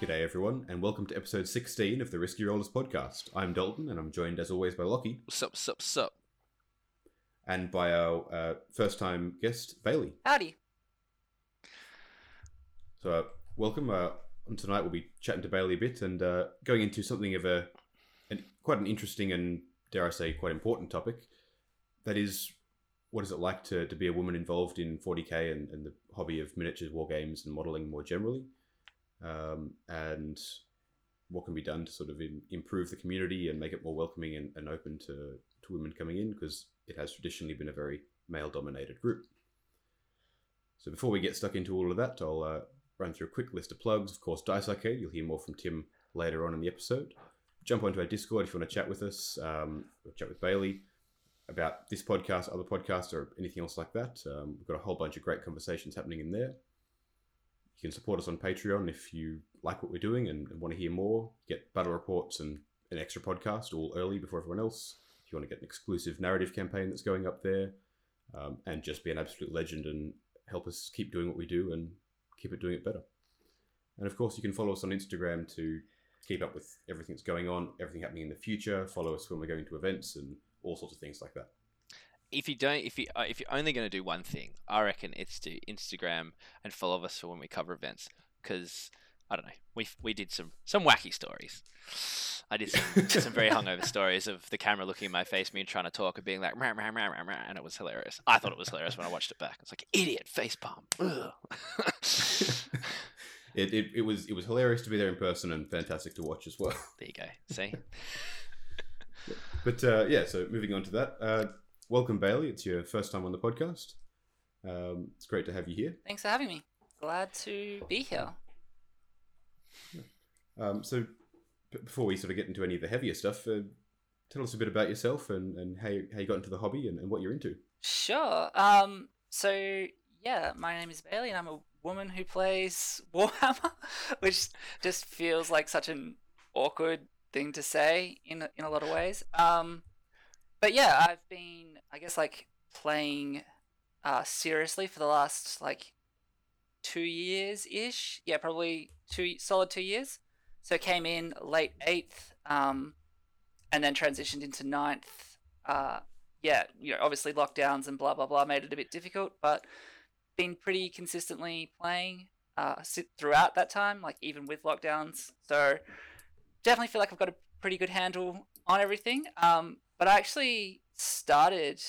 G'day, everyone, and welcome to episode 16 of the Risky Rollers podcast. I'm Dalton, and I'm joined as always by Locky Sup, sup, sup. and by our uh, first time guest, Bailey. Howdy. So, uh, welcome. Uh, tonight, we'll be chatting to Bailey a bit and uh, going into something of a an, quite an interesting and, dare I say, quite important topic. That is, what is it like to, to be a woman involved in 40k and, and the hobby of miniatures, war games, and modelling more generally? Um, and what can be done to sort of in, improve the community and make it more welcoming and, and open to, to women coming in because it has traditionally been a very male dominated group. So before we get stuck into all of that, I'll uh, run through a quick list of plugs. Of course, Dice Arcade, you'll hear more from Tim later on in the episode. Jump onto our Discord if you want to chat with us, um, or chat with Bailey about this podcast, other podcasts, or anything else like that. Um, we've got a whole bunch of great conversations happening in there. You can support us on Patreon if you like what we're doing and, and want to hear more. Get battle reports and an extra podcast all early before everyone else. If you want to get an exclusive narrative campaign that's going up there, um, and just be an absolute legend and help us keep doing what we do and keep it doing it better. And of course, you can follow us on Instagram to keep up with everything that's going on, everything happening in the future. Follow us when we're going to events and all sorts of things like that. If you don't, if you uh, if you're only going to do one thing, I reckon it's to Instagram and follow us for when we cover events. Because I don't know, we we did some some wacky stories. I did some some very hungover stories of the camera looking in my face, me trying to talk, and being like, rah, rah, rah, rah, rah, and it was hilarious. I thought it was hilarious when I watched it back. It's like idiot face palm. It, it, it was it was hilarious to be there in person and fantastic to watch as well. there you go. See, But uh, yeah, so moving on to that. Uh, welcome, Bailey. It's your first time on the podcast. Um, it's great to have you here. Thanks for having me. Glad to be here. Um, so b- before we sort of get into any of the heavier stuff, uh, tell us a bit about yourself and, and how, you, how you got into the hobby and, and what you're into. Sure. Um. So yeah, my name is Bailey, and I'm a woman who plays Warhammer, which just feels like such an awkward thing to say in a- in a lot of ways. Um. But yeah, I've been, I guess, like playing uh seriously for the last like two years ish. Yeah, probably two solid two years. So came in late eighth, um, and then transitioned into ninth. Uh, yeah, you know, obviously lockdowns and blah blah blah made it a bit difficult, but been pretty consistently playing uh throughout that time, like even with lockdowns. So definitely feel like I've got a pretty good handle on everything. Um, but I actually started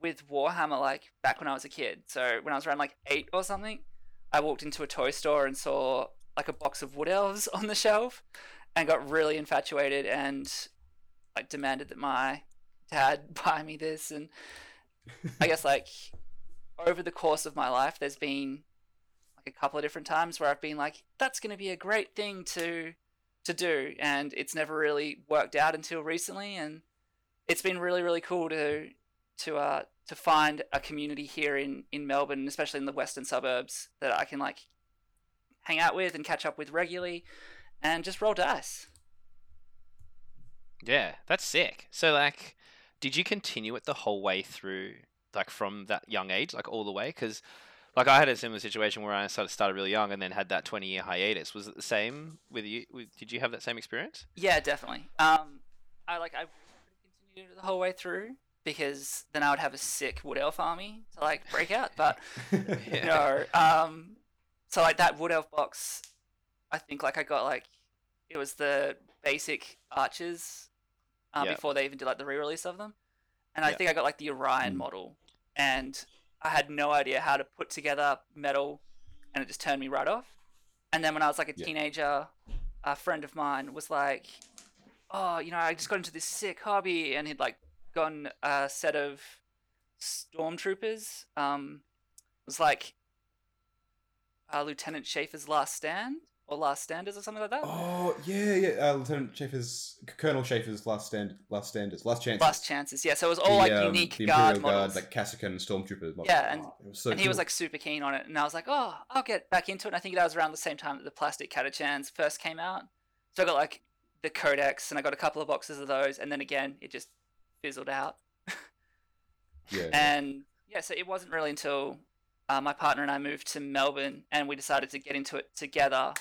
with Warhammer like back when I was a kid. So when I was around like eight or something, I walked into a toy store and saw like a box of wood elves on the shelf, and got really infatuated and like demanded that my dad buy me this. And I guess like over the course of my life, there's been like a couple of different times where I've been like, that's going to be a great thing to to do, and it's never really worked out until recently, and it's been really really cool to to uh to find a community here in in Melbourne, especially in the western suburbs, that I can like hang out with and catch up with regularly, and just roll dice. yeah, that's sick. So like, did you continue it the whole way through, like from that young age, like all the way? Because like I had a similar situation where I started started really young and then had that twenty year hiatus. Was it the same with you? Did you have that same experience? Yeah, definitely. Um, I like I the whole way through because then I would have a sick wood elf army to like break out. But no, um, so like that wood elf box, I think like I got like it was the basic archers uh, Yeah. before they even did like the re-release of them, and I think I got like the Orion Mm. model, and I had no idea how to put together metal, and it just turned me right off. And then when I was like a Yeah. teenager, a friend of mine was like, "Oh, you know, I just got into this sick hobby," and he'd like gotten a set of stormtroopers. Um, it was like uh, Lieutenant Schaeffer's Last Stand or Last Standers or something like that. Oh yeah, yeah. Uh, Lieutenant Schaeffer's, Colonel Schaeffer's last stand, last standards, last chances. Last chances, yeah. So it was all like um, unique the guard Imperial models. Guard, like Cassican Stormtrooper. models. Yeah, and- Oh, it was so and he was like super keen on it, and I was like, "Oh, I'll get back into it." And I think that was around the same time that the plastic Catachans first came out. So I got like the Codex, and I got a couple of boxes of those, and then again, it just fizzled out. yeah, And yeah, so it wasn't really until uh, my partner and I moved to Melbourne, and we decided to get into it together.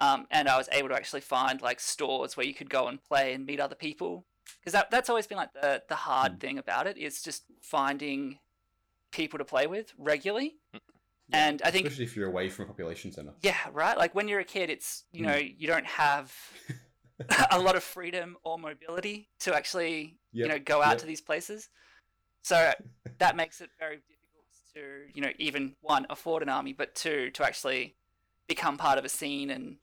Um, and I was able to actually find like stores where you could go and play and meet other people because that, that's always been like the the hard Mm. thing about it is just finding people to play with regularly. Yeah. And I think especially if you're away from a population center. yeah, right. Like when you're a kid, it's you Mm. know you don't have a lot of freedom or mobility to actually you know go out yep. to these places. So that makes it very difficult to you know even one afford an army, but two to actually become part of a scene and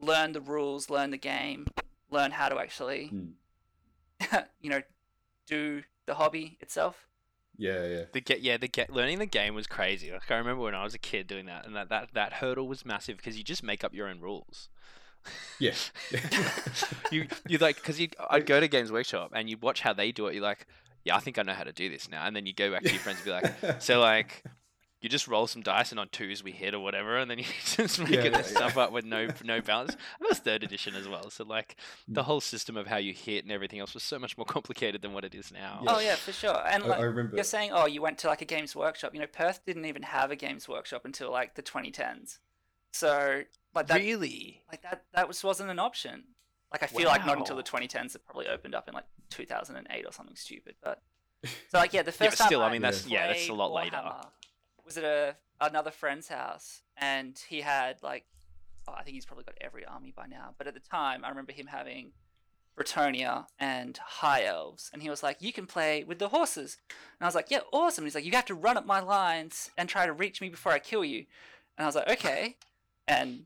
learn the rules, learn the game, learn how to actually Mm. you know do the hobby itself. Yeah, yeah. The get yeah the get learning the game was crazy. Like I remember when I was a kid doing that, and that that, that hurdle was massive because you just make up your own rules. Yeah. you you like because you I'd go to Games Workshop and you watch how they do it. You're like, yeah, I think I know how to do this now. And then you go back to your friends and be like, so like. You just roll some dice and on twos we hit or whatever, and then you just make Yeah, it yeah, stuff yeah. up with no no balance. That was third edition as well, so like the Mm. whole system of how you hit and everything else was so much more complicated than what it is now. Yeah. Oh yeah, for sure. And I, like, I remember. You're saying, oh, you went to like a games workshop. You know, Perth didn't even have a games workshop until like the 2010s. So like that, really? like that, that was wasn't an option. Like I feel like not until the 2010s it probably opened up in like 2008 or something stupid. But so like yeah, the Yeah, first but still, time I mean that's yeah, that's a lot later. Warhammer Was at a another friend's house, and he had like, oh, I think he's probably got every army by now. But at the time, I remember him having Bretonnia and High Elves, and he was like, "You can play with the horses," and I was like, "Yeah, awesome." And he's like, "You have to run up my lines and try to reach me before I kill you," and I was like, "Okay," and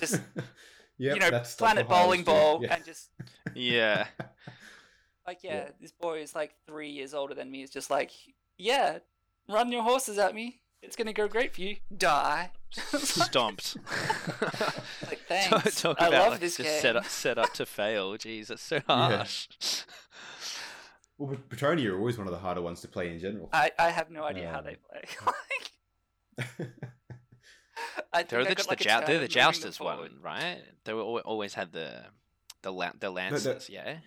just, Yep, you know, that's, that's planet what I was bowling ball, yeah. and just Yeah. like, yeah, Yeah. this boy is like three years older than me. Is just like, yeah, run your horses at me. It's gonna go great for you. Die. Stomped. Like, thanks. Talk I about love like, this just game. set up set up to fail. Jeez, that's so Yeah. harsh. Well, but Bretonnia are always one of the harder ones to play in general. I, I have no idea how Um, they play. like, I They're think I the, got, the, like, jou- they're the moving jousters forward. one, right? They were always had the the la- the lances, yeah.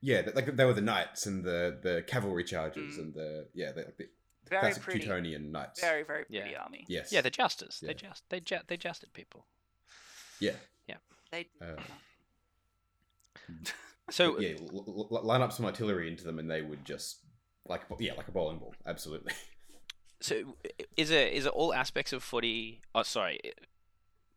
yeah, th- like they were the knights and the the cavalry chargers Mm. and the yeah the, the Very classic pretty. Teutonian knights. Very, very Yeah. pretty army. Yes. Yeah, the jousters. They just they ju- they jousted people. yeah. Yeah. They, Uh, So yeah, l- l- line up some artillery into them, and they would just like yeah, like a bowling ball. Absolutely. so is it is it all aspects of footy? Oh, sorry,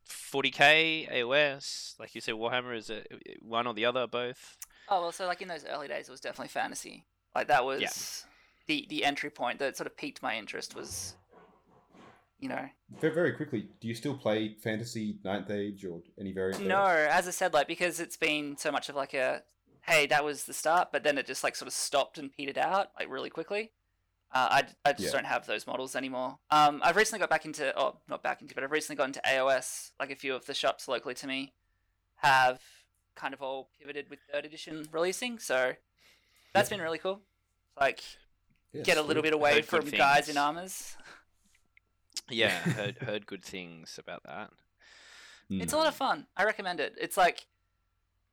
forty k AOS. Like you said, Warhammer is it one or the other, both? oh well, so like in those early days, it was definitely fantasy. Like that was the the entry point that sort of piqued my interest was, you know, Very, very quickly, do you still play fantasy ninth age or any variant? no, as I said, like because it's been so much of like a, hey, that was the start, but then it just like sort of stopped and petered out like really quickly. Uh, I, I just Yeah. don't have those models anymore. Um, I've recently got back into, oh, not back into, but I've recently got into AOS. Like a few of the shops locally to me have kind of all pivoted with third edition releasing, so that's Yeah. been really cool. Like Yeah, get a little bit away heard good from guys in armors. Yeah, heard heard good things about that. It's Mm. a lot of fun. I recommend it. It's like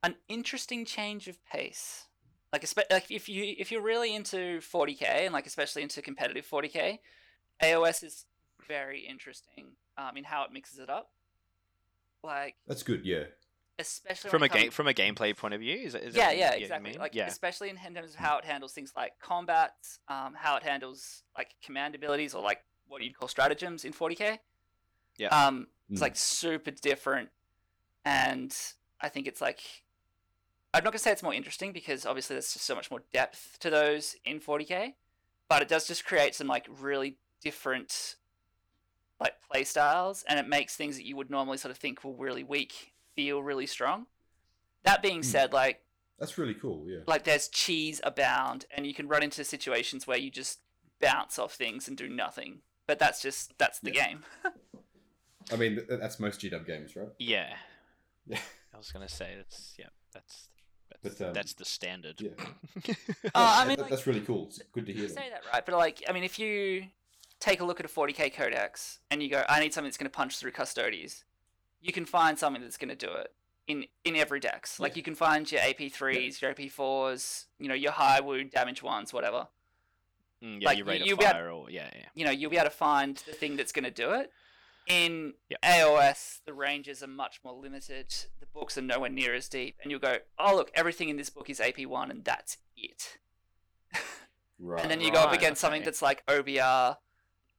an interesting change of pace. Like, espe- like if you if you're really into 40k and like especially into competitive 40k, AOS is very interesting um, in how it mixes it up. Like That's good. Yeah. especially From a game from a gameplay point of view, is it? Is yeah, that yeah, exactly. mean? Like yeah, especially in terms of how it handles things like combats, um, how it handles like command abilities or like what you'd call stratagems in 40k. Yeah. Um, it's Mm. like super different, and I think it's like I'm not gonna say it's more interesting because obviously there's just so much more depth to those in 40k, but it does just create some like really different like play styles, and it makes things that you would normally sort of think were really weak feel really strong. That being Hmm. said, like That's really cool. Yeah. like there's cheese abound and you can run into situations where you just bounce off things and do nothing but that's just that's the Yeah. game I mean, that's most GW games, right? yeah. Yeah. I was gonna say that's yeah, that's that's, But, um, that's the standard. yeah. Uh, I mean, that- like- that's really cool. It's good to hear. you say that right but like i mean if you take a look at a 40k codex and you go i need something that's going to punch through Custodes you can find something that's going to do it in in every dex like Yeah. you can find your ap3s your ap4s you know your high wound damage ones whatever Mm, yeah, Like, you you- rate you'll a be able- fire or yeah, yeah. you know you'll be able to find the thing that's going to do it In Yep. AOS, the ranges are much more limited. The books are nowhere near as deep, and you'll go, "Oh, look, everything in this book is AP one, and that's it." Right. and then you go up Right, against something that's like OBR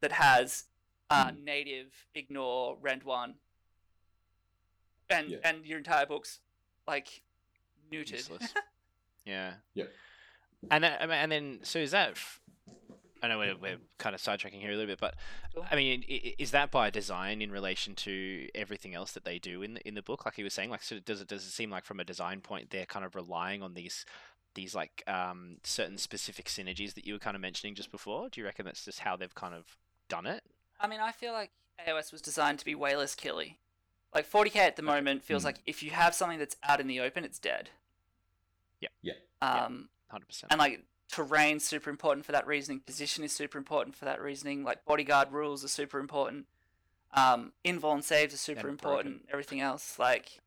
that has uh, Hmm. native ignore rend one, and Yeah. and your entire book's like neutered. Useless. Yeah. Yep. And then, I and then, so is that? F- I know we're, we're kind of sidetracking here a little bit, but Sure. I mean, i- i- is that by design in relation to everything else that they do in the in the book? Like he was saying, like, so does it does it seem like from a design point they're kind of relying on these these like um, certain specific synergies that you were kind of mentioning just before? Do you reckon that's just how they've kind of done it? I mean, I feel like AOS was designed to be way less killy. Like 40k at the moment feels Mm. like if you have something that's out in the open, it's dead. Yeah. Yeah. Um, Hundred percent. and like terrain's super important for that reasoning. Position is super important for that reasoning. Like bodyguard rules are super important. Um, invuln saves are super And broken. important. Everything else, like,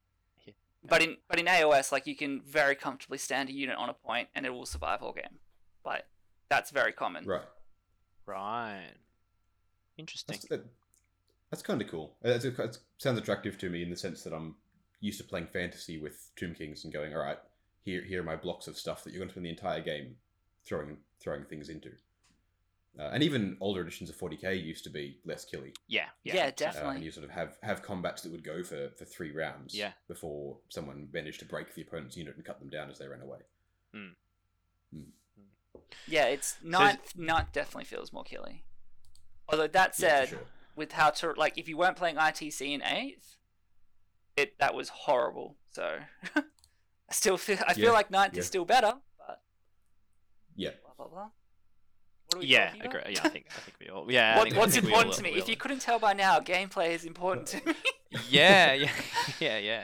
Yeah. but in but in AOS, like you can very comfortably stand a unit on a point and it will survive all game. Like that's very common. Right. Right. Interesting. That's, that, that's kind of cool. It's, it sounds attractive to me in the sense that I'm used to playing fantasy with Tomb Kings and going, all right, here here are my blocks of stuff that you're going to spend the entire game throwing throwing things into. Uh, and even older editions of 40k used to be less killy. Yeah. Yeah. Yeah, 100%. Uh, definitely. and you sort of have, have combats that would go for, for three rounds Yeah. before someone managed to break the opponent's unit and cut them down as they ran away. Yeah, it's ninth. ninth definitely feels more killy. Although that said, for sure. with how to like, if you weren't playing ITC in eighth, it that was horrible. So I still feel I feel Yeah, like ninth yeah. is still better, but Yeah. blah blah blah. What are we Yeah, talking agree. Yeah, I think I think we all. Yeah. What, think- what's think all- important to me? If you couldn't tell by now, gameplay is important to me. yeah, yeah, yeah, yeah.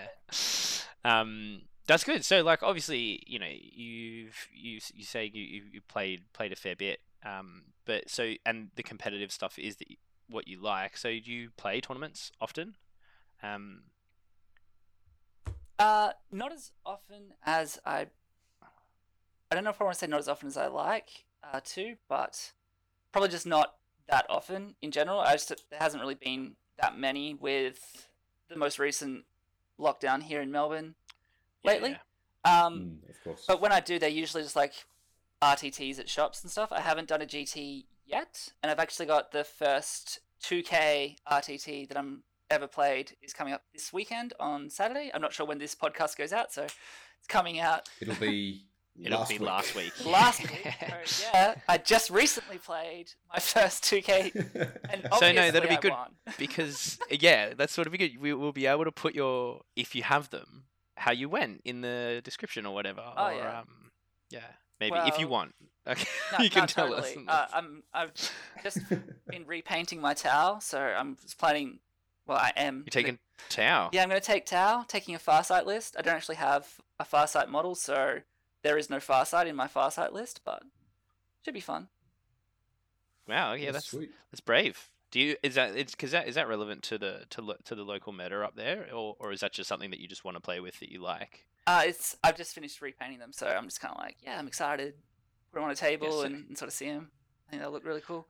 Um, that's good. So, like, obviously, you know, you've you you say you you you played played a fair bit. Um, but so and the competitive stuff is the, what you like. So, do you play tournaments often? Um, Uh, not as often as I. I don't know if I want to say not as often as I like uh, to, but probably just not that often in general. I just there hasn't really been that many with the most recent lockdown here in Melbourne lately. Um, Mm, of course. but when I do, they're usually just like RTTs at shops and stuff. I haven't done a GT yet, and I've actually got the first 2K RTT that I'm ever played is coming up this weekend on Saturday. I'm not sure when this podcast goes out, so it's coming out It'll be It'll last be week. last week. last week. So, yeah, I just recently played my first 2K, and So, no, that'll be I good. won. because yeah, that's sort of good. We will be able to put your if you have them how you went in the description or whatever. Oh, or, yeah. Um, yeah, maybe if you want. Okay, No, you can no, tell totally. us. Uh, I'm I've just been repainting my Tau, so I'm just planning. Well, I am. You're taking Tau. Yeah, I'm going to take Tau, taking a Farsight list. I don't actually have a Farsight model, so there is no Farsight in my Farsight list, but should be fun. Wow. Yeah, that's sweet. that's brave. Do you is that it's because that is that relevant to the to lo- to the local meta up there, or or is that just something that you just want to play with that you like? Uh, it's I've just finished repainting them, so I'm just kind of like, yeah, I'm excited. Put them on a table sick. and, and sort of see them. I think they'll look really cool.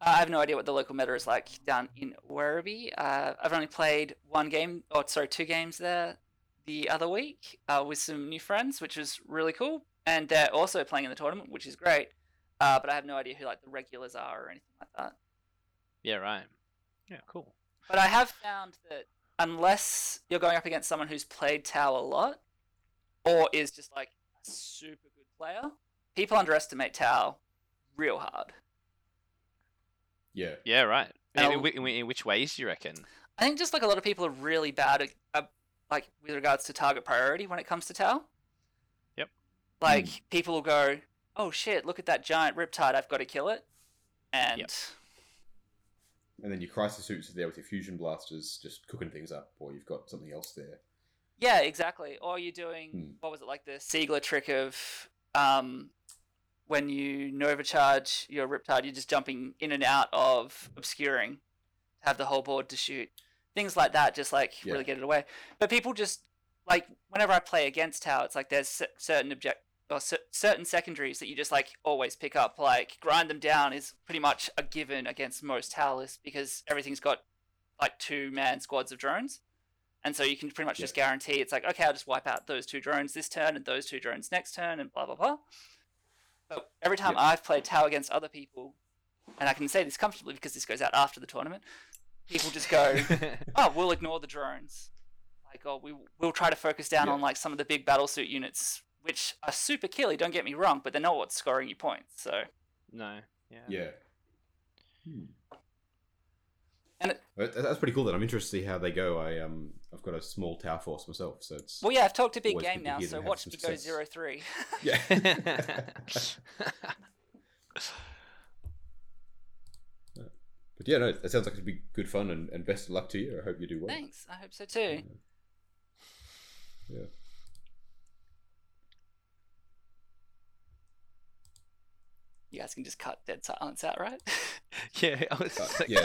Uh, I have no idea what the local meta is like down in Werribee. Uh, I've only played one game, or sorry, two games there the other week uh, with some new friends, which was really cool. And they're also playing in the tournament, which is great. Uh, but I have no idea who like the regulars are or anything like that. Yeah. Right. Yeah. Cool. But I have found that unless you're going up against someone who's played Tau a lot, or is just like a super good player, people underestimate Tau real hard. Yeah. Yeah. Right. In, And in, in, in which ways do you reckon? I think just like a lot of people are really bad at, uh, like with regards to target priority when it comes to Tau. Yep. Like people will go, "Oh shit, look at that giant Riptide! I've got to kill it," and Yep. And then your crisis suits are there with your fusion blasters, just cooking things up, or you've got something else there. Yeah, exactly. Or you're doing Hmm. what was it like the Siegler trick of um, when you Nova charge your Riptide, you're just jumping in and out of obscuring to have the whole board to shoot. Things like that, just like Yeah. really get it away. But people just like whenever I play against Tau, it's like there's cer- certain object or cer- certain secondaries that you just like always pick up. Like grind them down is pretty much a given against most Tau lists because everything's got like two man squads of drones. And so you can pretty much Yeah. just guarantee it's like, okay, I'll just wipe out those two drones this turn and those two drones next turn and blah blah blah. But every time Yeah. I've played Tau against other people, and I can say this comfortably because this goes out after the tournament, people just go, oh, we'll ignore the drones. Like, oh, we we'll try to focus down Yeah. on like some of the big battlesuit units, which are super killy. Don't get me wrong, but they're not what's scoring you points. So no. Yeah. Yeah. Hmm. And it- that's pretty cool. Then I'm interested to see how they go. I um I've got a small Tau force myself, so it's well, yeah, I've talked a big game now, so watch me go zero three. yeah. but yeah, no, it sounds like it'd be good fun and, and best of luck to you. I hope you do well. Thanks. I hope so too. Yeah. You guys can just cut dead silence out, right? yeah. I was uh, yeah.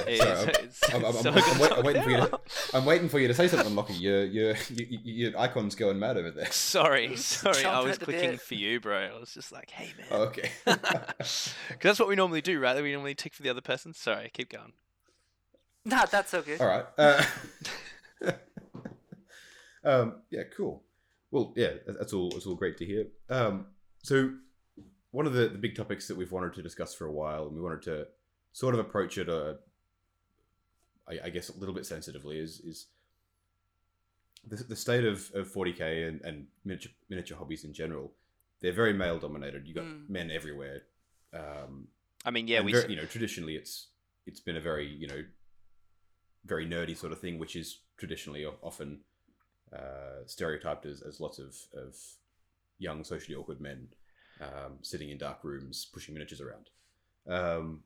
Sorry, I'm, I'm, I'm, so wait- I'm waiting for you. To, I'm waiting for you to say something, Locky. Your your your, your icon's going mad over there. Sorry, sorry. I was clicking bit. for you, bro. I was just like, hey, man. Oh, okay. Because that's what we normally do, right? We normally tick for the other person. Sorry, keep going. nah, that's so good. All right. Uh, um, yeah, cool. Well, yeah, that's all. That's all great to hear. Um, so, one of the, the big topics that we've wanted to discuss for a while, and we wanted to sort of approach it, uh, I, I guess, a little bit sensitively, is is the, the state of, of 40k and, and miniature, miniature hobbies in general. They're very male dominated. You got Mm. men everywhere. Um, I mean, yeah, we. very- you know traditionally it's it's been a very you know very nerdy sort of thing which is traditionally often uh, stereotyped as, as lots of, of young socially awkward men um, sitting in dark rooms pushing miniatures around. Um,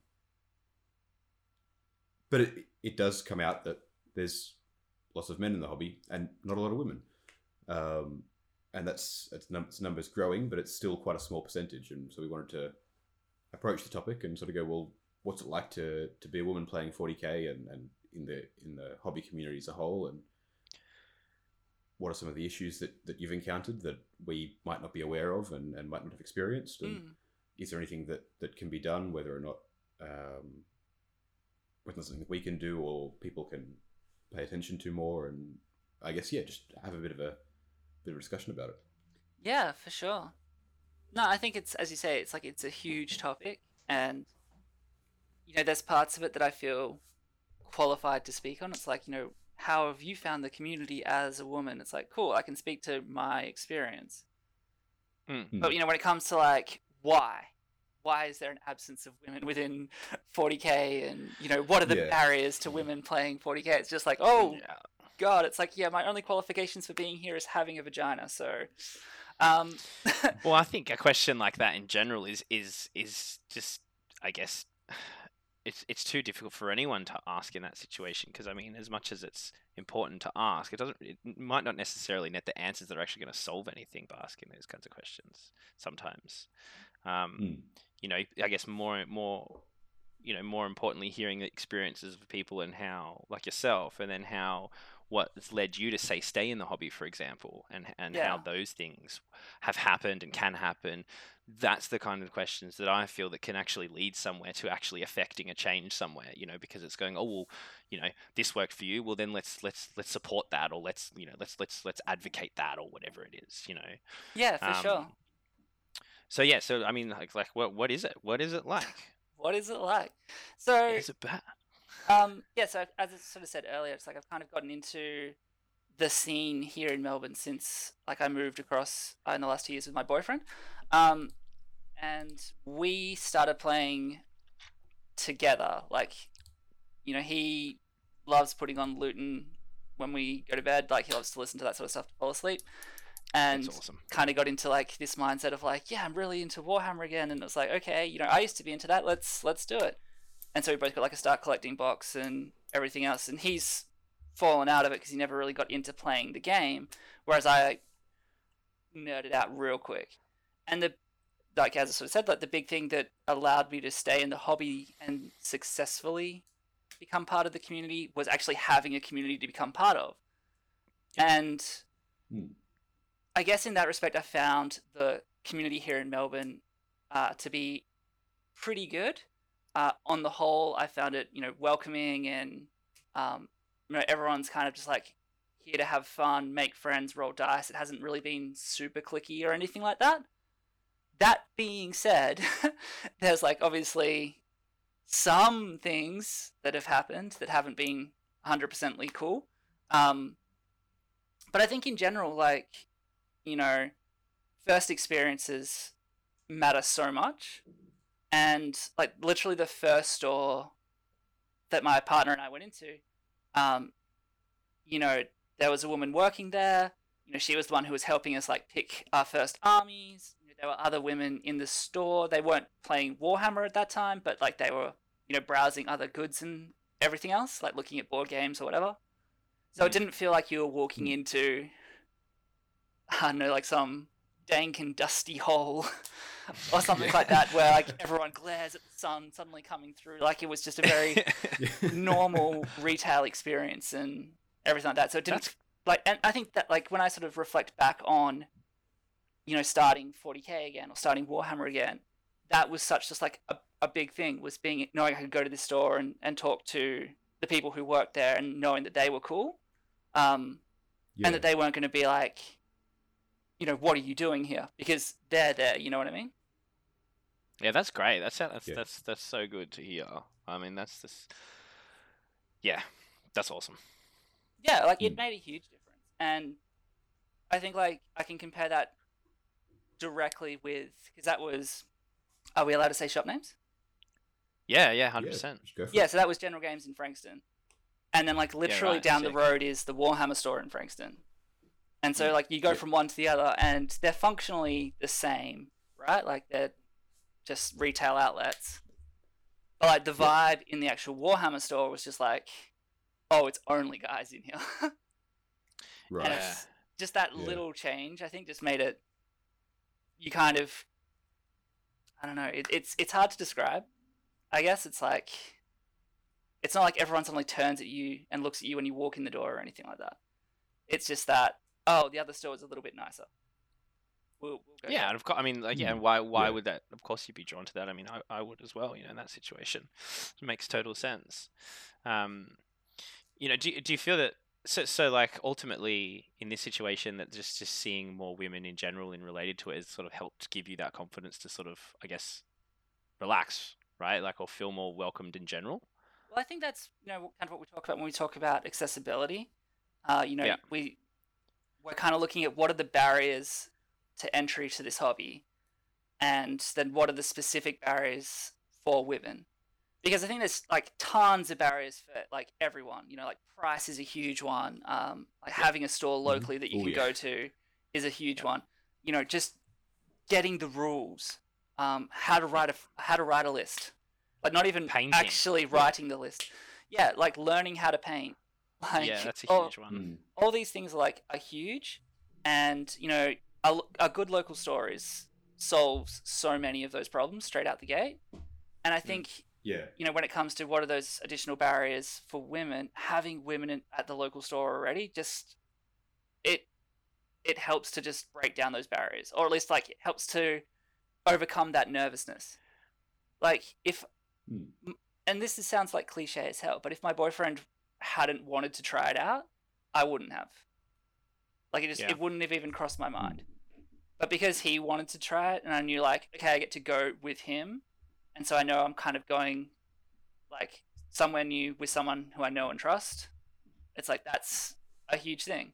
but it, it does come out that there's lots of men in the hobby and not a lot of women. Um, and that's it's, num- it's numbers growing but it's still quite a small percentage. And so we wanted to approach the topic and sort of go, well, what's it like to to be a woman playing 40k and, and in the in the hobby community as a whole, and what are some of the issues that, that you've encountered that we might not be aware of and, and might not have experienced, and Mm. is there anything that that can be done, whether or not um, whether there's something that we can do or people can pay attention to more, and I guess yeah, just have a bit of a bit of a discussion about it. Yeah, for sure. No, I think it's as you say, it's like it's a huge topic, and you know, there's parts of it that I feel qualified to speak on. It's like you know, how have you found the community as a woman? It's like cool, I can speak to my experience. Mm. But you know, when it comes to like why, why is there an absence of women within 40k, and you know, what are the Yeah. barriers to women playing 40k? It's just like, oh Yeah. god, it's like yeah, my only qualifications for being here is having a vagina. So, um, Well, I think a question like that in general is is is just, I guess, it's it's too difficult for anyone to ask in that situation because I mean, as much as it's important to ask, it doesn't. It might not necessarily net the answers that are actually going to solve anything by asking those kinds of questions. Sometimes, um, Mm. you know, I guess more more, you know, more importantly, hearing the experiences of people and how, like yourself, and then how what's led you to say stay in the hobby, for example, and and how those things have happened and can happen. That's the kind of questions that I feel that can actually lead somewhere to actually affecting a change somewhere, you know, because it's going, oh well, you know, this worked for you. Well, then let's let's let's support that, or let's you know let's let's let's advocate that, or whatever it is, you know. yeah, for sure. Um, So yeah, so I mean, like like what what is it? What is it like? What is it like? So, Is it bad? Um, yeah, so as I sort of said earlier, it's like I've kind of gotten into the scene here in Melbourne since like I moved across uh, in the last two years with my boyfriend, um, and we started playing together. Like, you know, he loves putting on Luetin when we go to bed. Like, he loves to listen to that sort of stuff to fall asleep. And awesome. kind of got into like this mindset of like, yeah, I'm really into Warhammer again, and it was like, okay, you know, I used to be into that. Let's let's do it. And so we both got like a start collecting box and everything else. And he's fallen out of it because he never really got into playing the game, whereas I nerded out real quick. And the like as I sort of said, like the big thing that allowed me to stay in the hobby and successfully become part of the community was actually having a community to become part of. And Hmm. I guess in that respect, I found the community here in Melbourne uh, to be pretty good. Uh, on the whole, I found it, you know, welcoming and um, you know, everyone's kind of just like here to have fun, make friends, roll dice. It hasn't really been super cliquey or anything like that. That being said, there's like obviously some things that have happened that haven't been 100%ly cool. Um, but I think in general, like, you know, first experiences matter so much. And like literally the first store that my partner and I went into, um, you know, there was a woman working there. You know, she was the one who was helping us like pick our first armies. You know, there were other women in the store. They weren't playing Warhammer at that time, but like they were, you know, browsing other goods and everything else, like looking at board games or whatever. So it Mm. didn't feel like you were walking Mm. into, I don't know, like some dank and dusty hole or something Yeah. like that, where like everyone glares at the sun suddenly coming through. Like it was just a very normal retail experience and everything like that. So it didn't That's- like, and I think that like when I sort of reflect back on, you know, starting 40k again or starting Warhammer again, that was such just like a, a big thing was being knowing I could go to this store and, and talk to the people who worked there and knowing that they were cool, um, yeah. and that they weren't going to be like, you know, what are you doing here? Because they're there. You know what I mean? Yeah, that's great. That's that's Yeah. that's that's so good to hear. I mean, that's just yeah, that's awesome. yeah, like it Mm. made a huge difference. And I think like I can compare that directly with because that was. Are we allowed to say shop names? Yeah, yeah, Yeah, hundred percent. just go for Yeah, so that was General Games in Frankston, and then like literally right, down the road is the Warhammer store in Frankston, and so Mm. like you go Yeah. from one to the other, and they're functionally the same, right? Like they're just retail outlets, but like the Yeah. vibe in the actual Warhammer store was just like, oh, it's only guys in here. Right. just that Yeah. little change, I think, just made it. You kind of, I don't know. It, it's it's hard to describe. I guess it's like, it's not like everyone suddenly turns at you and looks at you when you walk in the door or anything like that. It's just that oh, the other store is a little bit nicer. We'll, we'll go Yeah, there. and of course, I mean, like, yeah, Mm. why why Yeah. would that? Of course, you'd be drawn to that. I mean, I, I would as well. You know, in that situation, it makes total sense. Um, you know, do you- do you feel that? So, so like ultimately in this situation that just just seeing more women in general and related to it has sort of helped give you that confidence to sort of I guess relax right like or feel more welcomed in general Well, I think that's you know kind of what we talk about when we talk about accessibility. Uh, you know, Yeah. we we're kind of looking at what are the barriers to entry to this hobby, and then what are the specific barriers for women. Because I think there's like tons of barriers for like everyone. You know, like price is a huge one. Um, like having a store locally that you Oh, can yeah. go to is a huge Yeah. one. You know, just getting the rules, um, how to write a how to write a list, like not even Painting. actually writing the list. Yeah, like learning how to paint. Like, yeah that's a all, huge one Mm. all these things are like are huge, and you know, a, a good local store is solves so many of those problems straight out the gate. And I think Yeah. you know when it comes to what are those additional barriers for women, having women in, at the local store already just it it helps to just break down those barriers, or at least like it helps to overcome that nervousness. Like if, Hmm. and this is, sounds like cliche as hell, but if my boyfriend hadn't wanted to try it out, I wouldn't have. Like it just Yeah. it wouldn't have even crossed my mind. But because he wanted to try it, and I knew like okay, I get to go with him, and so I know I'm kind of going like somewhere new with someone who I know and trust. It's like that's a huge thing.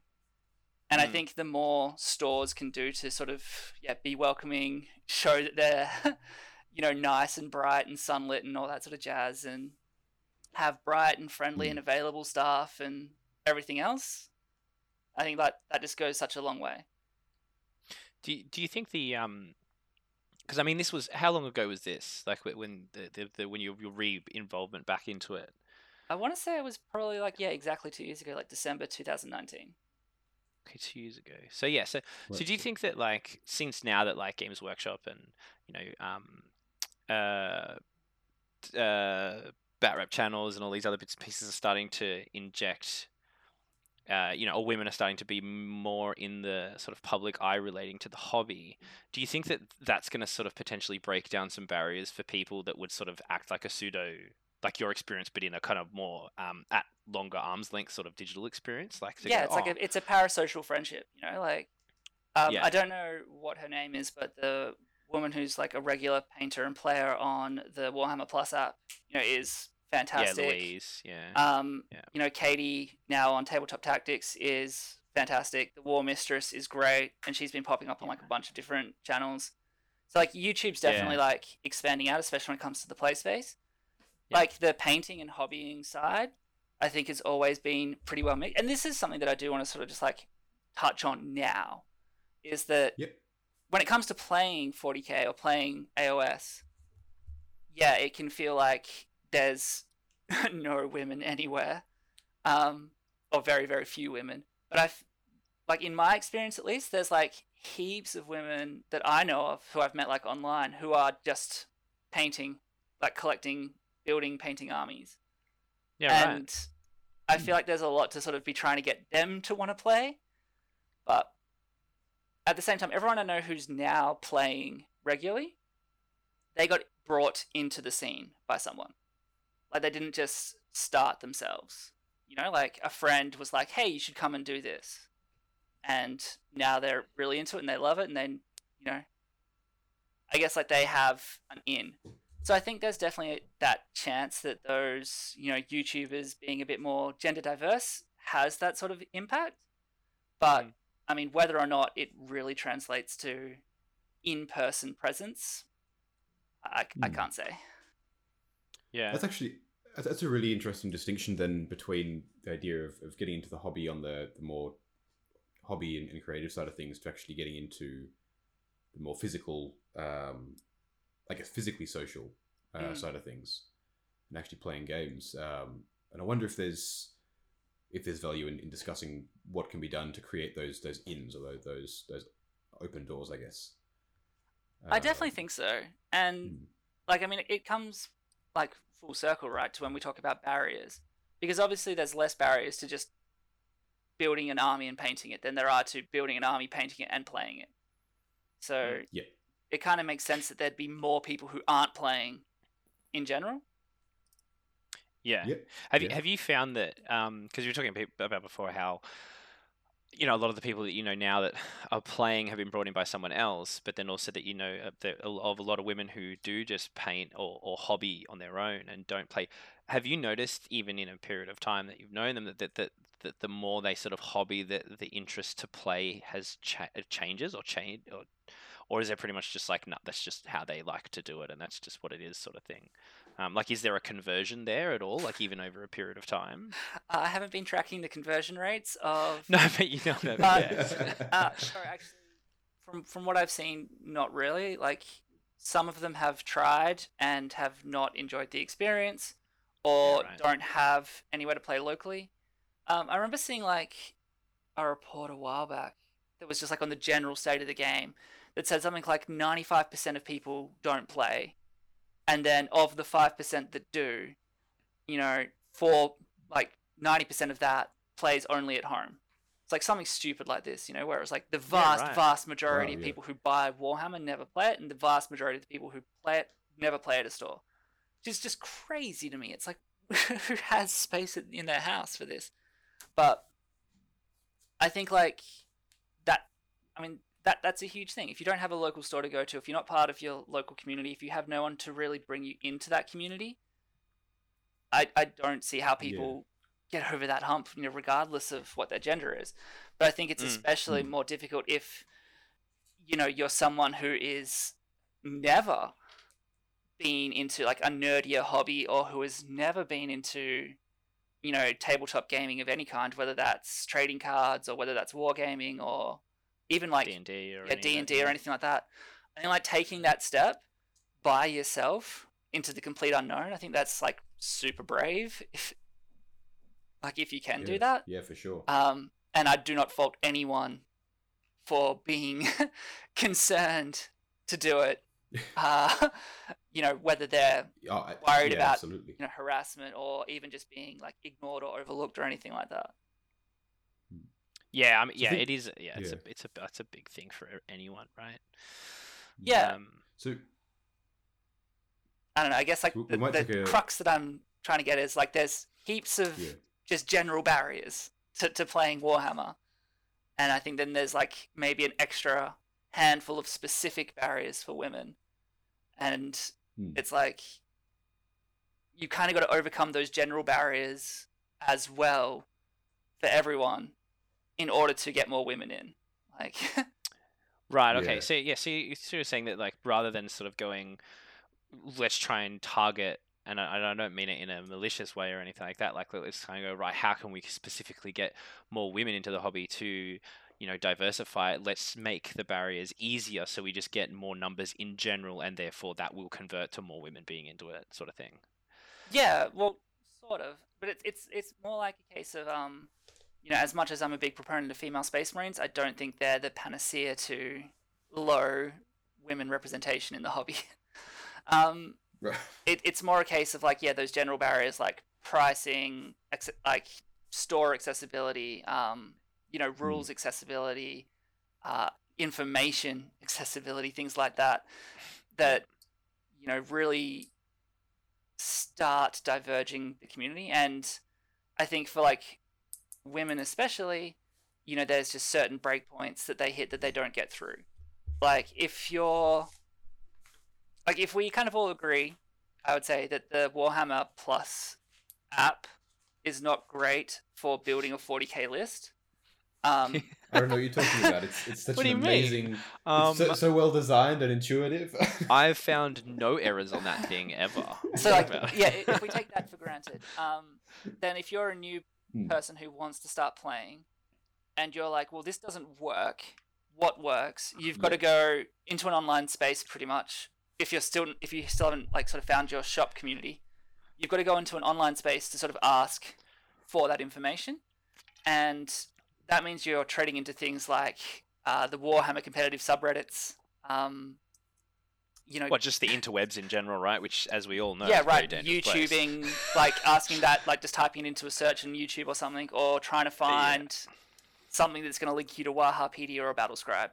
And I Mm. think the more stores can do to sort of yeah be welcoming, show that they're you know nice and bright and sunlit and all that sort of jazz, and have bright and friendly Mm. and available staff and everything else. I think that that just goes such a long way. Do you, do you think the um because I mean this was how long ago was this like when the, the, the when your your re involvement back into it I want to say it was probably like yeah exactly two years ago, like December 2019. okay two years ago so yeah so so do you think that like since now that like Games Workshop and you know um uh uh batrep channels and all these other bits and pieces are starting to inject uh, you know, or women are starting to be more in the sort of public eye relating to the hobby. Do you think that that's going to sort of potentially break down some barriers for people that would sort of act like a pseudo like your experience, but in a kind of more um, at longer arms length sort of digital experience. Like yeah, go, it's like "Oh, a, it's a parasocial friendship. You know, like um, Yeah. I don't know what her name is, but the woman who's like a regular painter and player on the Warhammer Plus app, you know, is fantastic. yeah, fantastic. Louise, yeah, Um, Yeah. you know, Katie now on Tabletop Tactics is fantastic. The War Mistress is great, and she's been popping up on like a bunch of different channels. So like YouTube's Yeah. definitely like expanding out, especially when it comes to the play space. Yeah. Like the painting and hobbying side, I think has always been pretty well mixed. And this is something that I do want to sort of just like touch on now, is that Yep. When it comes to playing 40k or playing AOS, yeah, it can feel like there's no women anywhere, um, or very very few women. But I've like in my experience at least, there's like heaps of women that I know of who I've met like online who are just painting, like collecting, building, painting armies yeah, right. and I feel like there's a lot to sort of be trying to get them to want to play, but at the same time, everyone I know who's now playing regularly, they got brought into the scene by someone. Like they didn't just start themselves. You know, like a friend was like, "Hey, you should come and do this," and now they're really into it and they love it, and then you know, I guess like they have an in. So I think there's definitely that chance that those, you know, YouTubers being a bit more gender diverse has that sort of impact. But Mm. I mean, whether or not it really translates to in-person presence, I, I Hmm. can't say. yeah, That's actually that's- that's a really interesting distinction then between the idea of, of getting into the hobby on the, the more hobby and, and creative side of things to actually getting into the more physical, um, I guess physically social uh, Mm. side of things, and actually playing games. Um, and I wonder if there's if there's value in, in discussing what can be done to create those those ins or those those, those open doors. I guess. I definitely think so. And hmm. like, I mean, it comes like full circle, right, to when we talk about barriers, because obviously there's less barriers to just building an army and painting it than there are to building an army, painting it, and playing it. So Mm. Yeah. it kind of makes sense that there'd be more people who aren't playing in general. Yeah. Yeah. Have you have you found that um, because you were talking about before how you know a lot of the people that you know now that are playing have been brought in by someone else, but then also that you know of a lot of women who do just paint or, or hobby on their own and don't play. Have you noticed even in a period of time that you've known them that that, that, that the more they sort of hobby, that the interest to play has cha- changes or change or or is it pretty much just like no, that's just how they like to do it and that's just what it is sort of thing? Um, like, is there a conversion there at all? Like, even over a period of time? I haven't been tracking the conversion rates of. No, but you know, no, but Uh, yeah. uh, sorry, actually, from from what I've seen, not really. Like some of them have tried and have not enjoyed the experience, or right. don't have anywhere to play locally. Um, I remember seeing like a report a while back that was just like on the general state of the game that said something like ninety five percent of people don't play, and then of the five percent that do, you know, for like ninety percent of that plays only at home. It's like something stupid like this, you know, where it's like the vast, right. vast majority Wow, of yeah. people who buy Warhammer never play it, and the vast majority of the people who play it never play at a store. Which is just crazy to me. It's like, who has space in- in their house for this? But I think like that. I mean, that that's a huge thing. If you don't have a local store to go to, if you're not part of your local community, if you have no one to really bring you into that community, I I don't see how people get over that hump, you know, regardless of what their gender is. But I think it's Mm. especially Mm. more difficult if you know you're someone who is never been into like a nerdier hobby or who has never been into you know tabletop gaming of any kind whether that's trading cards or whether that's wargaming or even like D and D or yeah, any D of and that, D or anything like that. I think like taking that step by yourself into the complete unknown. I think that's like super brave. If like if you can do Yeah. that. Yeah, for sure. Um, and I do not fault anyone for being concerned to do it. Uh, you know whether they're Oh, I- worried yeah, about- absolutely. you know harassment or even just being like ignored or overlooked or anything like that. Yeah, I mean, So yeah, think- it is. Yeah, it's yeah. a it's a that's a big thing for e- anyone, right? Yeah. Um, So I don't know. I guess like We- we the, the a- crux that I'm trying to get is like there's heaps of Yeah. just general barriers to, to playing Warhammer. And I think then there's like maybe an extra handful of specific barriers for women. And Hmm. it's like you kind of got to overcome those general barriers as well for everyone in order to get more women in. Like, Right. Okay. Yeah. So yeah. So you're saying that like rather than sort of going, let's try and target, and I, and I don't mean it in a malicious way or anything like that. Like let's kind of go right. How can we specifically get more women into the hobby to, you know, diversify it? Let's make the barriers easier so we just get more numbers in general, and therefore that will convert to more women being into it, sort of thing. Yeah, well, sort of, but it's it's it's more like a case of um, you know, as much as I'm a big proponent of female space marines, I don't think they're the panacea to low women representation in the hobby. um, Right. it, it's more a case of like yeah, those general barriers like pricing, acce- like store accessibility, um, you know, rules accessibility, uh, information accessibility, things like that, that you know really start diverging the community and i think for like women especially you know there's just certain breakpoints that they hit that they don't get through like if you're like if we kind of all agree i would say that the warhammer plus app is not great for building a 40k list um I don't know what you're talking about. It's it's such What an amazing. Um, it's so, so well designed and intuitive. I've found no errors on that thing ever. so like yeah if we take that for granted um then if you're a new Hmm. person who wants to start playing and you're like well this doesn't work. What works? You've got to go into an online space pretty much if you're still if you still haven't like sort of found your shop community. You've got to go into an online space to sort of ask for that information and that means you're trading into things like uh, the warhammer competitive subreddits um, you know Well, just the interwebs in general, right? Which, as we all know, yeah, is right. dangerous place. YouTubing, like asking that, like just typing it into a search on YouTube or something, or trying to find something that's going to link you to Wahapedia or a Battlescribe.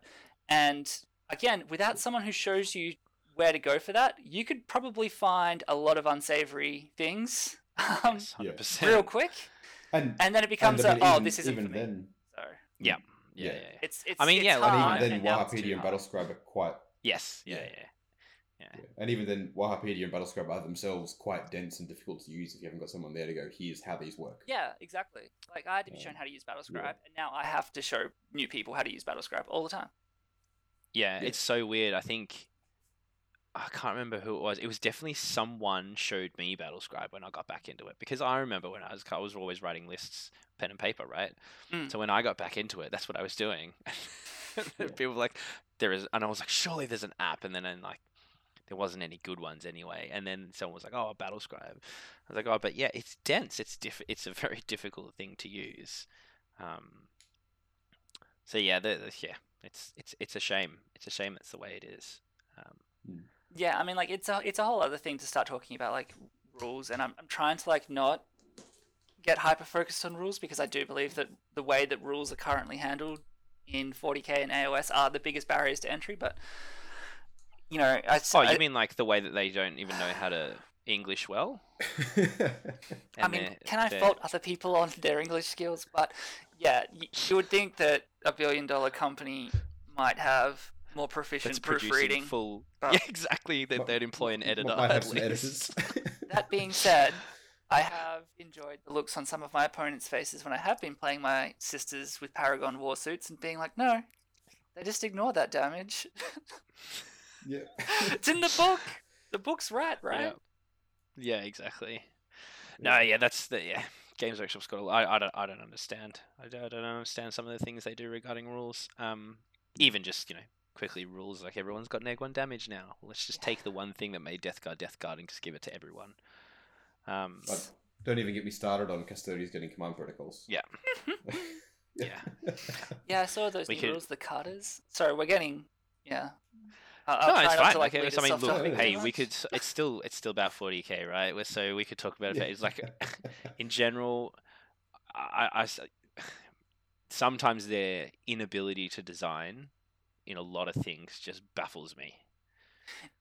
And again, without someone who shows you where to go for that, you could probably find a lot of unsavory things um, Yes, Yeah. 100%. real quick, and and then it becomes and I a, mean, oh, even- this isn't even for me. then, So Yeah. Yeah, Yeah. yeah, yeah. it's it's. I mean, it's yeah, like, and hard, even then, and now Wahapedia and hard. Battlescribe are quite. Yes. Yeah, Yeah. Yeah. Yeah. Yeah. And even then, Wahapedia and Battlescribe are themselves quite dense and difficult to use if you haven't got someone there to go. Here's how these work. Yeah, exactly. Like I had to be shown how to use Battlescribe, yeah. and now I have to show new people how to use Battlescribe all the time. Yeah, Yeah. it's so weird. I think I can't remember who it was. It was definitely someone showed me Battlescribe when I got back into it because I remember when I was I was always writing lists pen and paper, right? Mm. So when I got back into it, that's what I was doing. People were like, "There is," and I was like, "Surely there's an app," and then and like. There wasn't any good ones anyway, and then someone was like, "Oh, a Battlescribe." I was like, "Oh, but yeah, it's dense. It's diff- It's a very difficult thing to use." Um, so yeah, the, the- yeah, it's it's it's a shame. It's a shame that's the way it is. Um, Yeah, I mean, like it's a it's a whole other thing to start talking about like rules, and I'm I'm trying to like not get hyper focused on rules because I do believe that the way that rules are currently handled in 40k and AOS are the biggest barriers to entry. But you know, I, s- oh, I- you mean like the way that they don't even know how to English well? I mean, they're- can I they're- fault other people on their English skills? But yeah, you, you would think that a billion dollar company might have more proficient producing proofreading. full? but- yeah, exactly. That they'd employ an editor. Might have at some least. editors. That being said, I have enjoyed the looks on some of my opponents' faces when I have been playing my sisters with Paragon war suits and being like, no, they just ignore that damage. yeah. it's in the book. The book's right, right? Yeah. Yeah, exactly. No, yeah, that's the yeah. Games Workshop's got. A, I, I don't. I don't understand. I don't, I don't understand some of the things they do regarding rules. Um, even just you know quickly rules like everyone's got neg one damage now. Let's just Yeah. take the one thing that made Death Guard Death Guard and just give it to everyone. Um, But don't even get me started on custodians getting command protocols. Yeah. Yeah. Yeah, I saw those We new could- rules, the cutters. Sorry, we're getting, yeah. I- I'll no, try it's not fine. to, Like, lead it's- I mean, look, hey, we could. It's still, it's still about forty k, right? We're- So we could talk about it. It's like in general, I sometimes their inability to design in a lot of things just baffles me.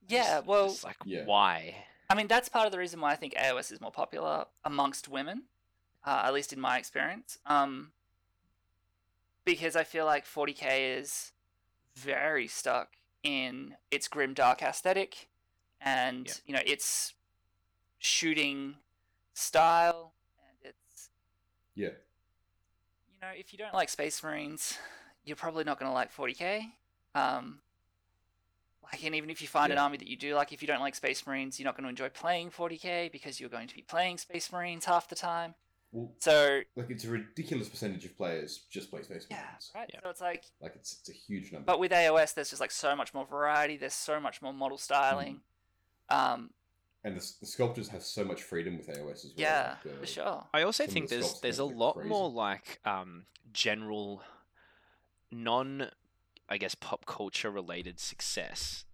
Yeah, Just- well, just like Yeah. why? I mean, that's part of the reason why I think AOS is more popular amongst women, uh, at least in my experience. Um, because I feel like 40k is very stuck in its grim dark aesthetic, and Yeah. you know its shooting style, and its Yeah. you know if you don't like Space Marines, you're probably not going to like 40k. Um, like, and even if you find an army that you do like, if you don't like Space Marines, you're not going to enjoy playing 40k because you're going to be playing Space Marines half the time. Well, So like it's a ridiculous percentage of players just play Space yeah, Marines. right. Yeah. So it's like, Like it's it's a huge number. but with AOS, there's just like so much more variety. There's so much more model styling. Um, and the, the sculptors have so much freedom with AOS as well. yeah, like, uh, for sure. I also think the there's there's a lot crazy. more like um, general, non, I guess pop culture related success,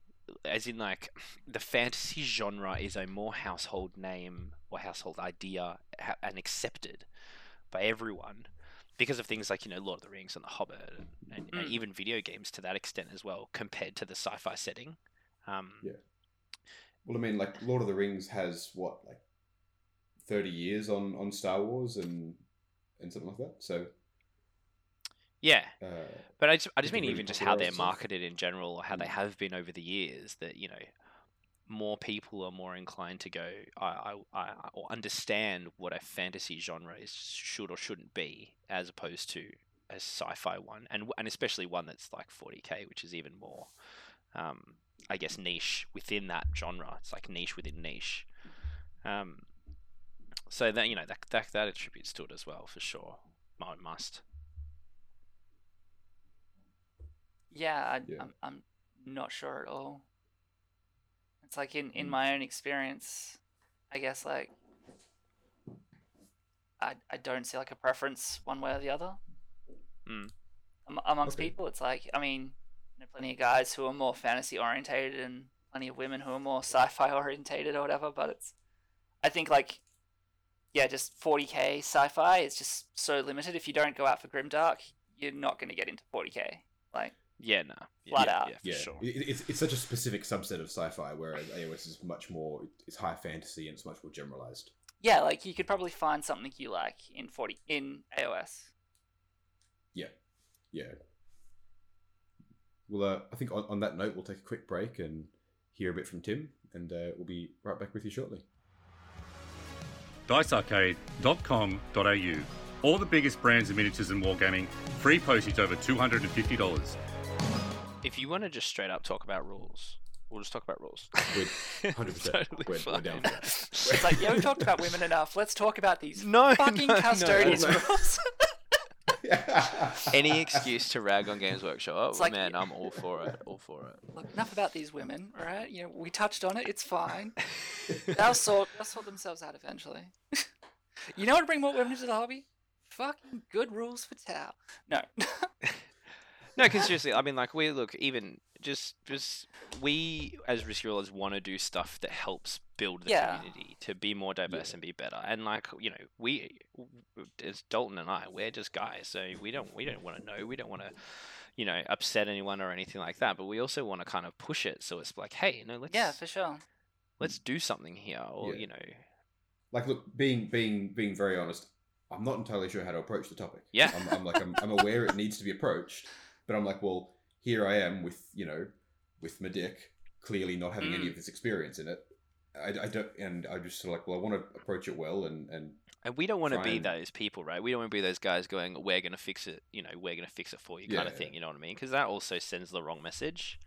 as in like the fantasy genre is a more household name or household idea ha- and accepted by everyone because of things like you know Lord of the Rings and The Hobbit and, and, and Mm. even video games to that extent as well compared to the sci-fi setting. Um, Yeah. Well, I mean, like Lord of the Rings has what like thirty years on on Star Wars and and something like that. So yeah, uh, But I just, I just mean really even just how they're marketed in general, or how they Mm. have been over the years. That you know, more people are more inclined to go, I, I, I or understand what a fantasy genre is should or shouldn't be, as opposed to a sci-fi one, and and especially one that's like 40k, which is even more, um, I guess, niche within that genre. It's like niche within niche. Um, so that you know that that that attributes to it as well for sure. Mu- Must. Yeah, I, Yeah. I'm, I'm not sure at all. It's like in, in Mm. my own experience, I guess like I, I don't see like a preference one way or the other. Mm. Am- amongst Okay. people, it's like I mean, there are plenty of guys who are more fantasy orientated and plenty of women who are more sci-fi orientated or whatever. But it's, I think like, yeah, just 40k sci-fi is just so limited. If you don't go out for grimdark, you're not going to get into 40k. Like, Yeah, no. Yeah, Flat yeah, out. Yeah, yeah, sure. it, it's it's such a specific subset of sci-fi, whereas AOS is much more it's high fantasy and it's much more generalized. yeah, like you could probably find something you like in 40 in AOS. Yeah. Yeah. Well, uh, I think on, on that note, we'll take a quick break and hear a bit from Tim, and uh, we'll be right back with you shortly. dicearcade.com.au. All the biggest brands in miniatures and wargaming, free postage over $250. If you want to just straight up talk about rules, we'll just talk about rules. We're 100%. Totally We're- we're down for that. It's like, yeah, we've talked about women enough. Let's talk about these No, fucking no, no. custodians no. rules. Any excuse to rag on Games Workshop, oh, It's like- man, I'm all for it. All for it. Look, enough about these women, all right? You know, we touched on it. It's fine. They'll sort, they'll sort themselves out eventually. you know what would bring more women into the hobby? Fucking good rules for Tau. No. No, because seriously, I mean, like we look even just just we as risk rollers want to do stuff that helps build the Yeah. community to be more diverse Yeah. and be better. And like you know, we as Dalton and I, we're just guys, so we don't we don't want to know, we don't want to. You know, upset anyone or anything like that, but we also want to kind of push it so it's like, hey, you know, let's yeah, for sure. let's do something here, or Yeah. you know, like, look, being being being very honest, I'm not entirely sure how to approach the topic. Yeah. I'm, I'm like I'm, I'm aware it needs to be approached, but I'm like, well, here I am with you know, with my dick clearly not having any Mm. of this experience in it. I, I don't, and I just sort of like, well, I want to approach it well, and and And we don't want to be and- those people, right? We don't want to be those guys going, "We're going to fix it," you know, "We're going to fix it for you," kind of Yeah. thing. You know what I mean? Because that also sends the wrong message.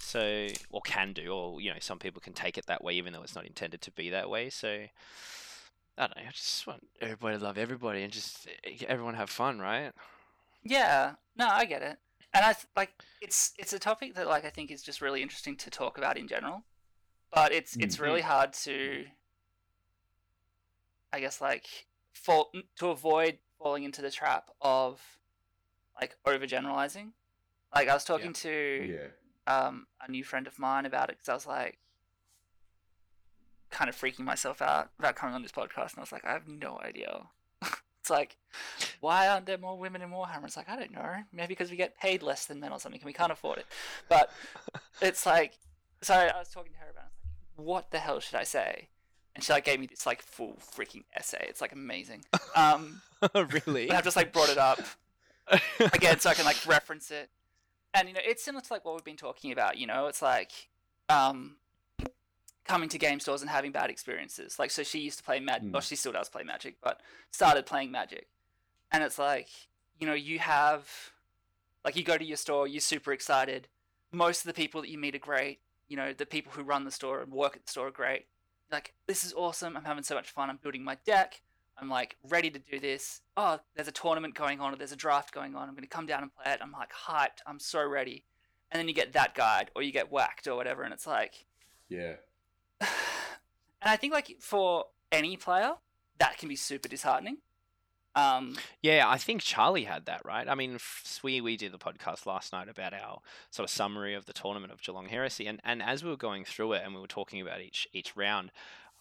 So, or can do, or you know, some people can take it that way, even though it's not intended to be that way. So, I don't know. I just want everybody to love everybody and just eh, everyone have fun, right? Yeah, no, I get it, and I like it's it's a topic that like I think is just really interesting to talk about in general, but it's it's Mm. really hard to, I guess, like fall to avoid falling into the trap of like overgeneralizing. Like I was talking to yeah, um, a new friend of mine about it because I was like, kind of freaking myself out about coming on this podcast, and I was like, I have no idea. it's like, why aren't there more women in Warhammer? It's like I don't know, maybe because we get paid less than men or something, and we can't afford it. But it's like, so I was talking to her about, it. I was like, what the hell should I say? And she like gave me this like full freaking essay. It's like amazing. Um, really? but I've just like brought it up again so I can like reference it. And you know, it's similar to like what we've been talking about. You know, it's like um, coming to game stores and having bad experiences. Like, so she used to play Magic, Mm. well, she still does play Magic, but started playing Magic. And it's like, you know, you have, like, you go to your store, you're super excited. Most of the people that you meet are great. You know, the people who run the store and work at the store are great. Like, this is awesome. I'm having so much fun. I'm building my deck. I'm like ready to do this. Oh, there's a tournament going on or there's a draft going on. I'm going to come down and play it. I'm like hyped. I'm so ready. And then you get that guide or you get whacked or whatever. And it's like, Yeah. and I think like for any player, that can be super disheartening. Um, Yeah, I think Charlie had that right. I mean, we we did the podcast last night about our sort of summary of the tournament of Geelong Heresy, and, and as we were going through it and we were talking about each each round,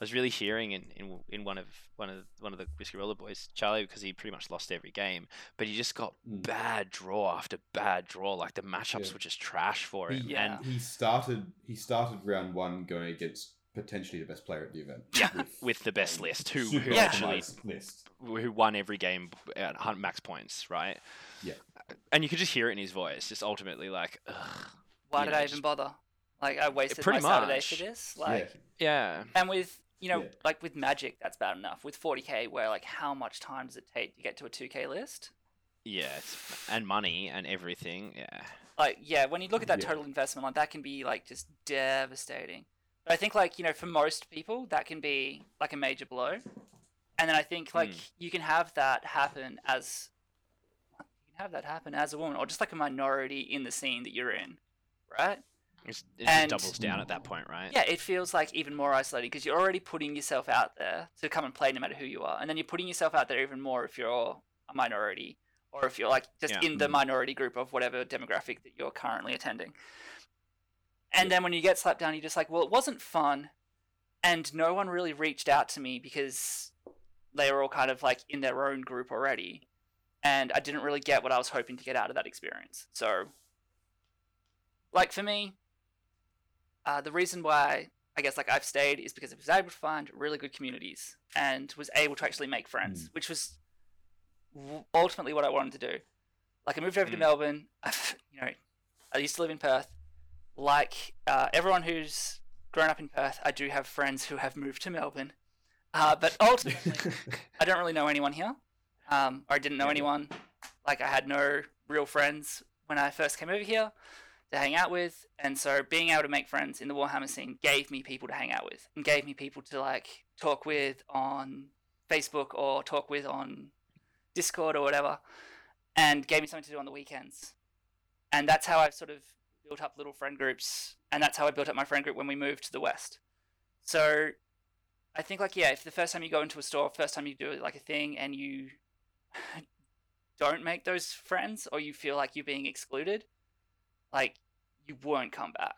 I was really hearing in, in, in one of one of one of the Whiskey Roller boys, Charlie, because he pretty much lost every game, but he just got Mm. bad draw after bad draw. Like the matchups Yeah. were just trash for him. He, Yeah. And he started he started round one going against potentially the best player at the event. Yeah, with the best list, who- who Yeah. actually optimized list. who won every game at hun- max points, right? Yeah. And you could just hear it in his voice, just ultimately like, Ugh. why did know, I just- even bother? Like I wasted pretty my Saturday for this. Like, yeah. yeah. and with you know, Yeah. like with Magic, that's bad enough. With 40k, where like how much time does it take to get to a 2k list? Yeah, it's, and money and everything. Yeah, like yeah when you look at that Yeah. total investment like that can be like just devastating but i think like you know for most people that can be like a major blow and then i think like Mm. you can have that happen as you can have that happen as a woman or just like a minority in the scene that you're in right it's, it And- just doubles down at that point, right? yeah it feels like even more isolating because you're already putting yourself out there to come and play no matter who you are and then you're putting yourself out there even more if you're a minority or if you're like just Yeah. in the Mm. minority group of whatever demographic that you're currently attending and then when you get slapped down you're just like well it wasn't fun and no one really reached out to me because they were all kind of like in their own group already and i didn't really get what i was hoping to get out of that experience so like for me uh, the reason why I guess like I've stayed is because I was able to find really good communities and was able to actually make friends, which was ultimately what I wanted to do. Like I moved over to Mm. Melbourne. I've, you know, I used to live in Perth. Like uh, everyone who's grown up in Perth, I do have friends who have moved to Melbourne. Uh, but ultimately, I don't really know anyone here. Um, or I didn't know anyone. Like I had no real friends when I first came over here to hang out with, and so being able to make friends in the Warhammer scene gave me people to hang out with, and gave me people to like talk with on Facebook or talk with on Discord or whatever, and gave me something to do on the weekends, and that's how I've sort of built up little friend groups, and that's how I built up my friend group when we moved to the west. So, I think like yeah, if the first time you go into a store, first time you do like a thing, and you don't make those friends, or you feel like you're being excluded, like you won't come back.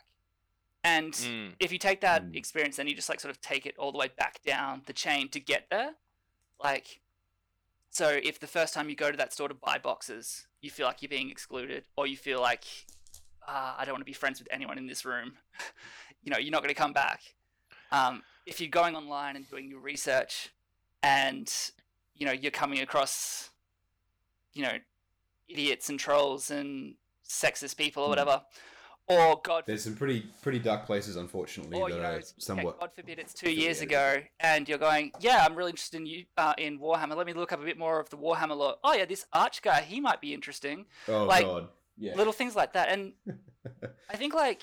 And Mm. if you take that Mm. experience and you just like sort of take it all the way back down the chain to get there, like so if the first time you go to that store to buy boxes, you feel like you're being excluded, or you feel like uh, I don't want to be friends with anyone in this room, you know, you're not going to come back. Um, if you're going online and doing your research, and you know you're coming across, you know, idiots and trolls and sexist people or Hmm. whatever, or God There's some pretty pretty dark places, unfortunately, or that you know, are somewhat. God forbid it's two years ago, and you're going, yeah, I'm really interested in you uh, in Warhammer. Let me look up a bit more of the Warhammer lore. Oh yeah, this Arch guy, he might be interesting. Oh like, god, yeah. Little things like that, and I think like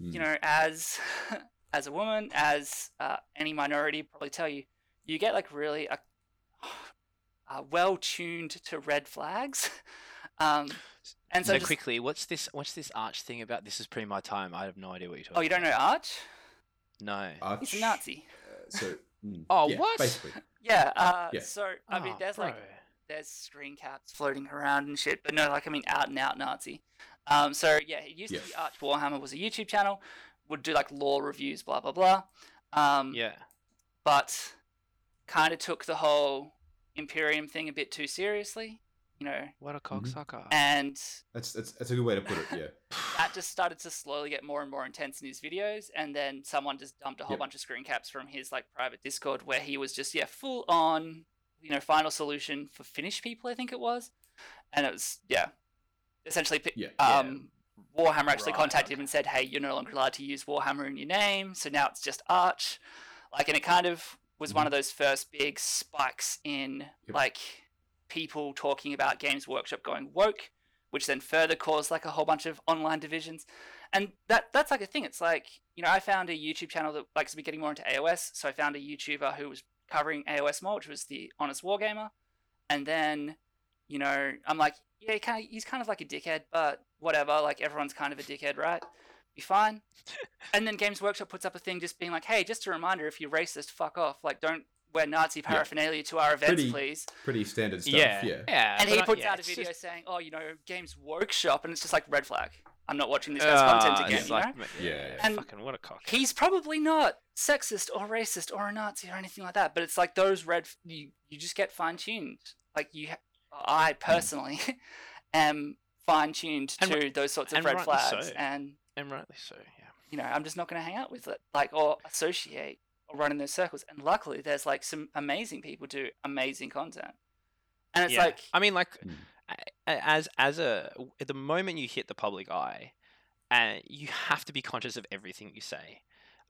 Mm. you know, as as a woman, as uh, any minority probably tell you, you get like really a, uh, well tuned to red flags. um, and so, So, just- quickly, what's this? What's this arch thing about? This is pre my time. I have no idea what you're talking. oh, you don't know Arch? No. Arch, He's a Nazi. uh, so, mm, Oh, yeah, what? Basically, Yeah. Uh, Yeah. So I mean, Oh, there's like bro. There's screen caps floating around and shit, but no, like I mean, out and out Nazi. Um, so yeah, it used Yeah. to be Arch Warhammer was a YouTube channel, would do like lore reviews, blah blah blah. Um, Yeah. but kind of took the whole Imperium thing a bit too seriously, you know, What a Mhm. cocksucker. and That's, that's that's a good way to put it. Yeah. that just started to slowly get more and more intense in his videos and then someone just dumped a whole Yep. bunch of screen caps from his like private discord where he was just yeah full on you know final solution for finnish people i think it was and it was yeah essentially Yeah. um warhammer actually Right, contacted him and said hey you're no longer allowed to use warhammer in your name so now it's just arch like and it kind of was one of those first big spikes in Yep. like people talking about games workshop going woke which then further caused like a whole bunch of online divisions. And that that's like a thing. It's like you know I found a YouTube channel that likes to be getting more into AOS, so I found a YouTuber who was covering AOS more, which was the Honest Wargamer. And then you know I'm like, yeah, he kind of, he's kind of like a dickhead, but whatever. Like everyone's kind of a dickhead, right? Be fine. and then Games Workshop puts up a thing just being like, hey, just a reminder, if you're racist, fuck off. Like don't wear Nazi paraphernalia to our events, Pretty- please. Pretty standard stuff. yeah, Yeah. yeah. And he but I- puts yeah, out a video just- saying, "Oh, you know, Games Workshop," and it's just like red flag. I'm not watching this guy's Ah, content again. it's You like, know? yeah, Yeah. And fucking what a cock. He's probably not sexist or racist or a Nazi or anything like that, but it's like those red. f- You you just get fine tuned. Like you, ha- I personally am fine tuned And to those sorts of red flags, so. and and rightly so. Yeah. you know, I'm just not going to hang out with it, like or associate or run in those circles. And luckily, there's like some amazing people do amazing content, and it's yeah. like I mean, like, Mm. a- a- as as a the moment you hit the public eye, uh, you have to be conscious of everything you say,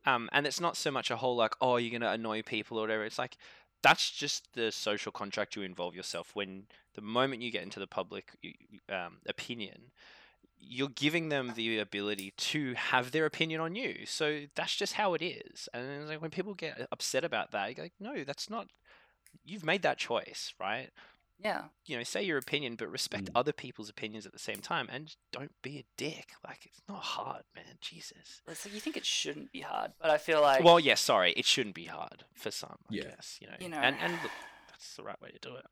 um, and it's not so much a whole like, oh, you're gonna annoy people or whatever. It's like that's just the social contract you involve yourself when the moment you get into the public um, opinion. You're giving them the ability to have their opinion on you, so that's just how it is. And like when people get upset about that, you're like, no, that's not. You've made that choice, right? Yeah. you know, say your opinion, but respect Mm. other people's opinions at the same time, and don't be a dick. Like it's not hard, man. Jesus. It's like you think it shouldn't be hard, but I feel like well, yeah, sorry, it shouldn't be hard for some. I Yeah. guess you know, You know. and and look, that's the right way to do it.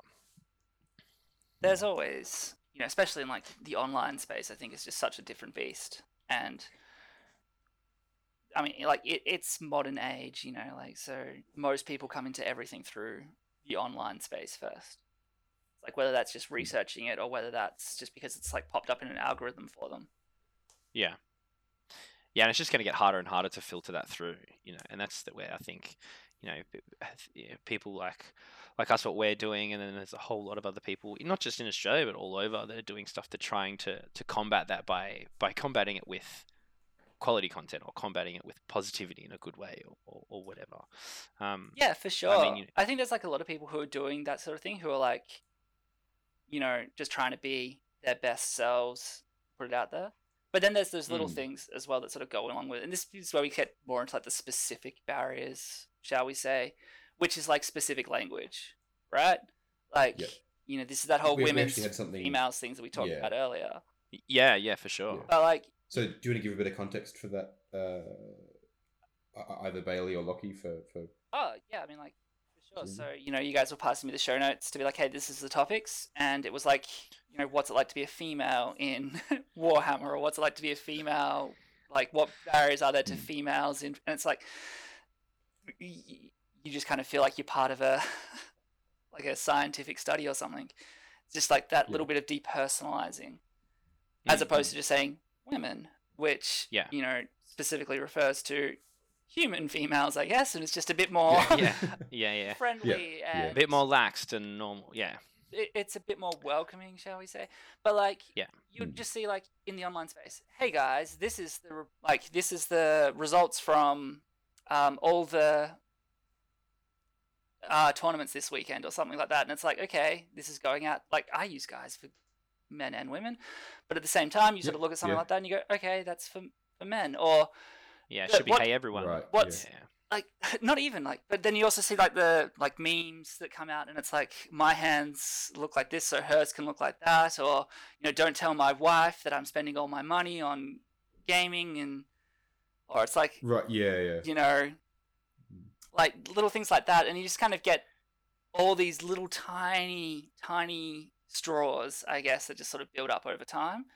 there's always you know, especially in like the online space, I think it's just such a different beast. And I mean, like it, it's modern age, you know, like so most people come into everything through the online space first. Like whether that's just researching it or whether that's just because it's like popped up in an algorithm for them. Yeah. Yeah, and it's just going to get harder and harder to filter that through, you know, and that's the where I think, you know, people like like us, what we're doing, and then there's a whole lot of other people, not just in Australia but all over, that are doing stuff to trying to to combat that by by combating it with quality content or combating it with positivity in a good way or, or, or whatever. Um, Yeah, for sure. I, mean, you- think there's like a lot of people who are doing that sort of thing who are like, you know, just trying to be their best selves, put it out there. But then there's those little Mm. things as well that sort of go along with it. And this is where we get more into like the specific barriers, shall we say, which is like specific language, right? Like, Yep. you know, this is that whole We- we women's actually had something. females things that we talked Yeah. about earlier. yeah, yeah, for sure. Yeah. But like, So, do you want to give a bit of context for that? Uh, either Bailey or Locky for for Oh yeah, I mean like for sure. Mhm. So you know, you guys were passing me the show notes to be like, hey, this is the topics, and it was like, you know, what's it like to be a female in Warhammer, or what's it like to be a female? Like, what barriers are there to Mm. females? In and it's like, you just kind of feel like you're part of a like a scientific study or something. It's just like that Yeah. little bit of depersonalizing, as Mm. opposed to just saying women, which Yeah. you know specifically refers to human females, I guess, and it's just a bit more Yeah, yeah, yeah. friendly yeah. and A bit more lax than normal. Yeah, it, it's a bit more welcoming, shall we say? But like, Yeah. you Mm. just see like in the online space, hey guys, this is the re- like this is the results from um, all the uh, tournaments this weekend or something like that, and it's like, okay, this is going out. Like I use guys for men and women, but at the same time, you sort of look at something yeah. like that and you go, okay, that's for for men, or yeah. It But should be what- hey everyone. Right, what's- Yeah. like not even like but then you also see like the like memes that come out and it's like my hands look like this so hers can look like that or you know don't tell my wife that i'm spending all my money on gaming and or it's like right. Yeah, yeah. you know like little things like that and you just kind of get all these little tiny tiny straws i guess that just sort of build up over time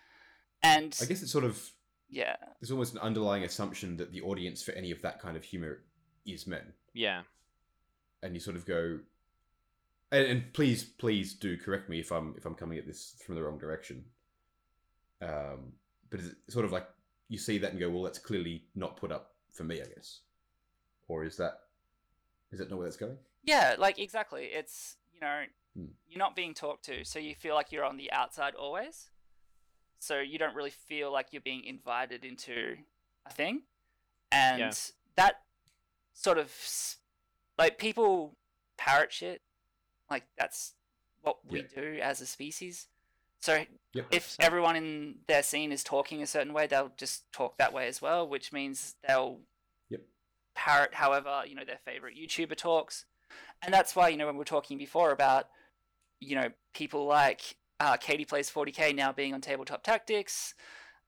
and I guess it's sort of yeah there's almost an underlying assumption that the audience for any of that kind of humor is men, Yeah. and you sort of go, and, and please, please do correct me if I'm if I'm coming at this from the wrong direction. Um, but it's sort of like you see that and go, well, that's clearly not put up for me, I guess. Or is that is that not where that's going? Yeah, like exactly. It's you know Hmm. you're not being talked to, so you feel like you're on the outside always. So you don't really feel like you're being invited into a thing, and Yeah. that sort of like people parrot shit, like that's what we Yeah. do as a species. So Yep. if So- everyone in their scene is talking a certain way, they'll just talk that way as well, which means they'll Yep. parrot however you know their favorite YouTuber talks, and that's why you know when we are talking before about you know people like uh, Katie plays 40k now being on Tabletop Tactics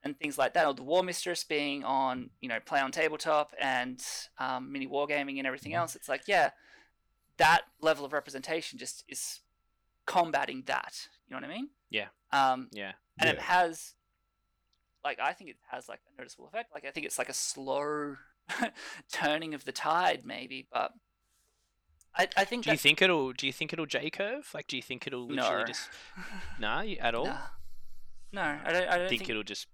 and things like that, or the War Mistress being on you know Play on Tabletop and um, mini wargaming and everything else. It's like yeah, that level of representation just is combating that. You know what I mean? Yeah. Um, Yeah. and it has like i think it has like a noticeable effect like i think it's like a slow turning of the tide maybe but i, I think Do you think it'll? Do you think it'll J curve? Like, do you think it'll literally no just nah at all? Nah. no i don't, I don't think, think, it'll just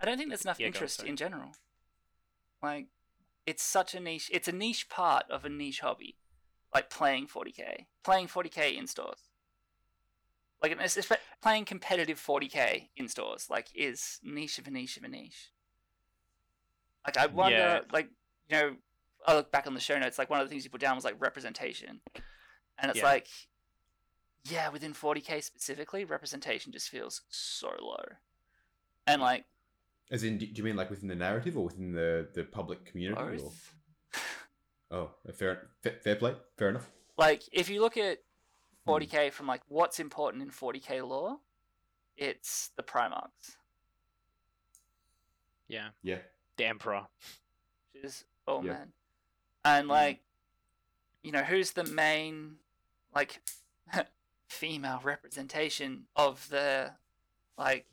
i don't think there's enough Yeah, go on, interest in general like it's such a niche it's a niche part of a niche hobby like playing 40k playing 40k in stores like it's, it's playing competitive 40k in stores like is niche of a niche of a niche like i wonder Yeah. like you know i look back on the show notes like one of the things you put down was like representation and it's Yeah. like yeah within 40k specifically representation just feels so low and like As in, do you mean like within the narrative or within the the public community? Or? Oh, fair, fair, fair play. Fair enough. like if you look at Hmm. 40k from like what's important in 40k lore it's the primarchs yeah Yeah. the emperor. which is oh Yep. man and Mm. like you know who's the main like female representation of the like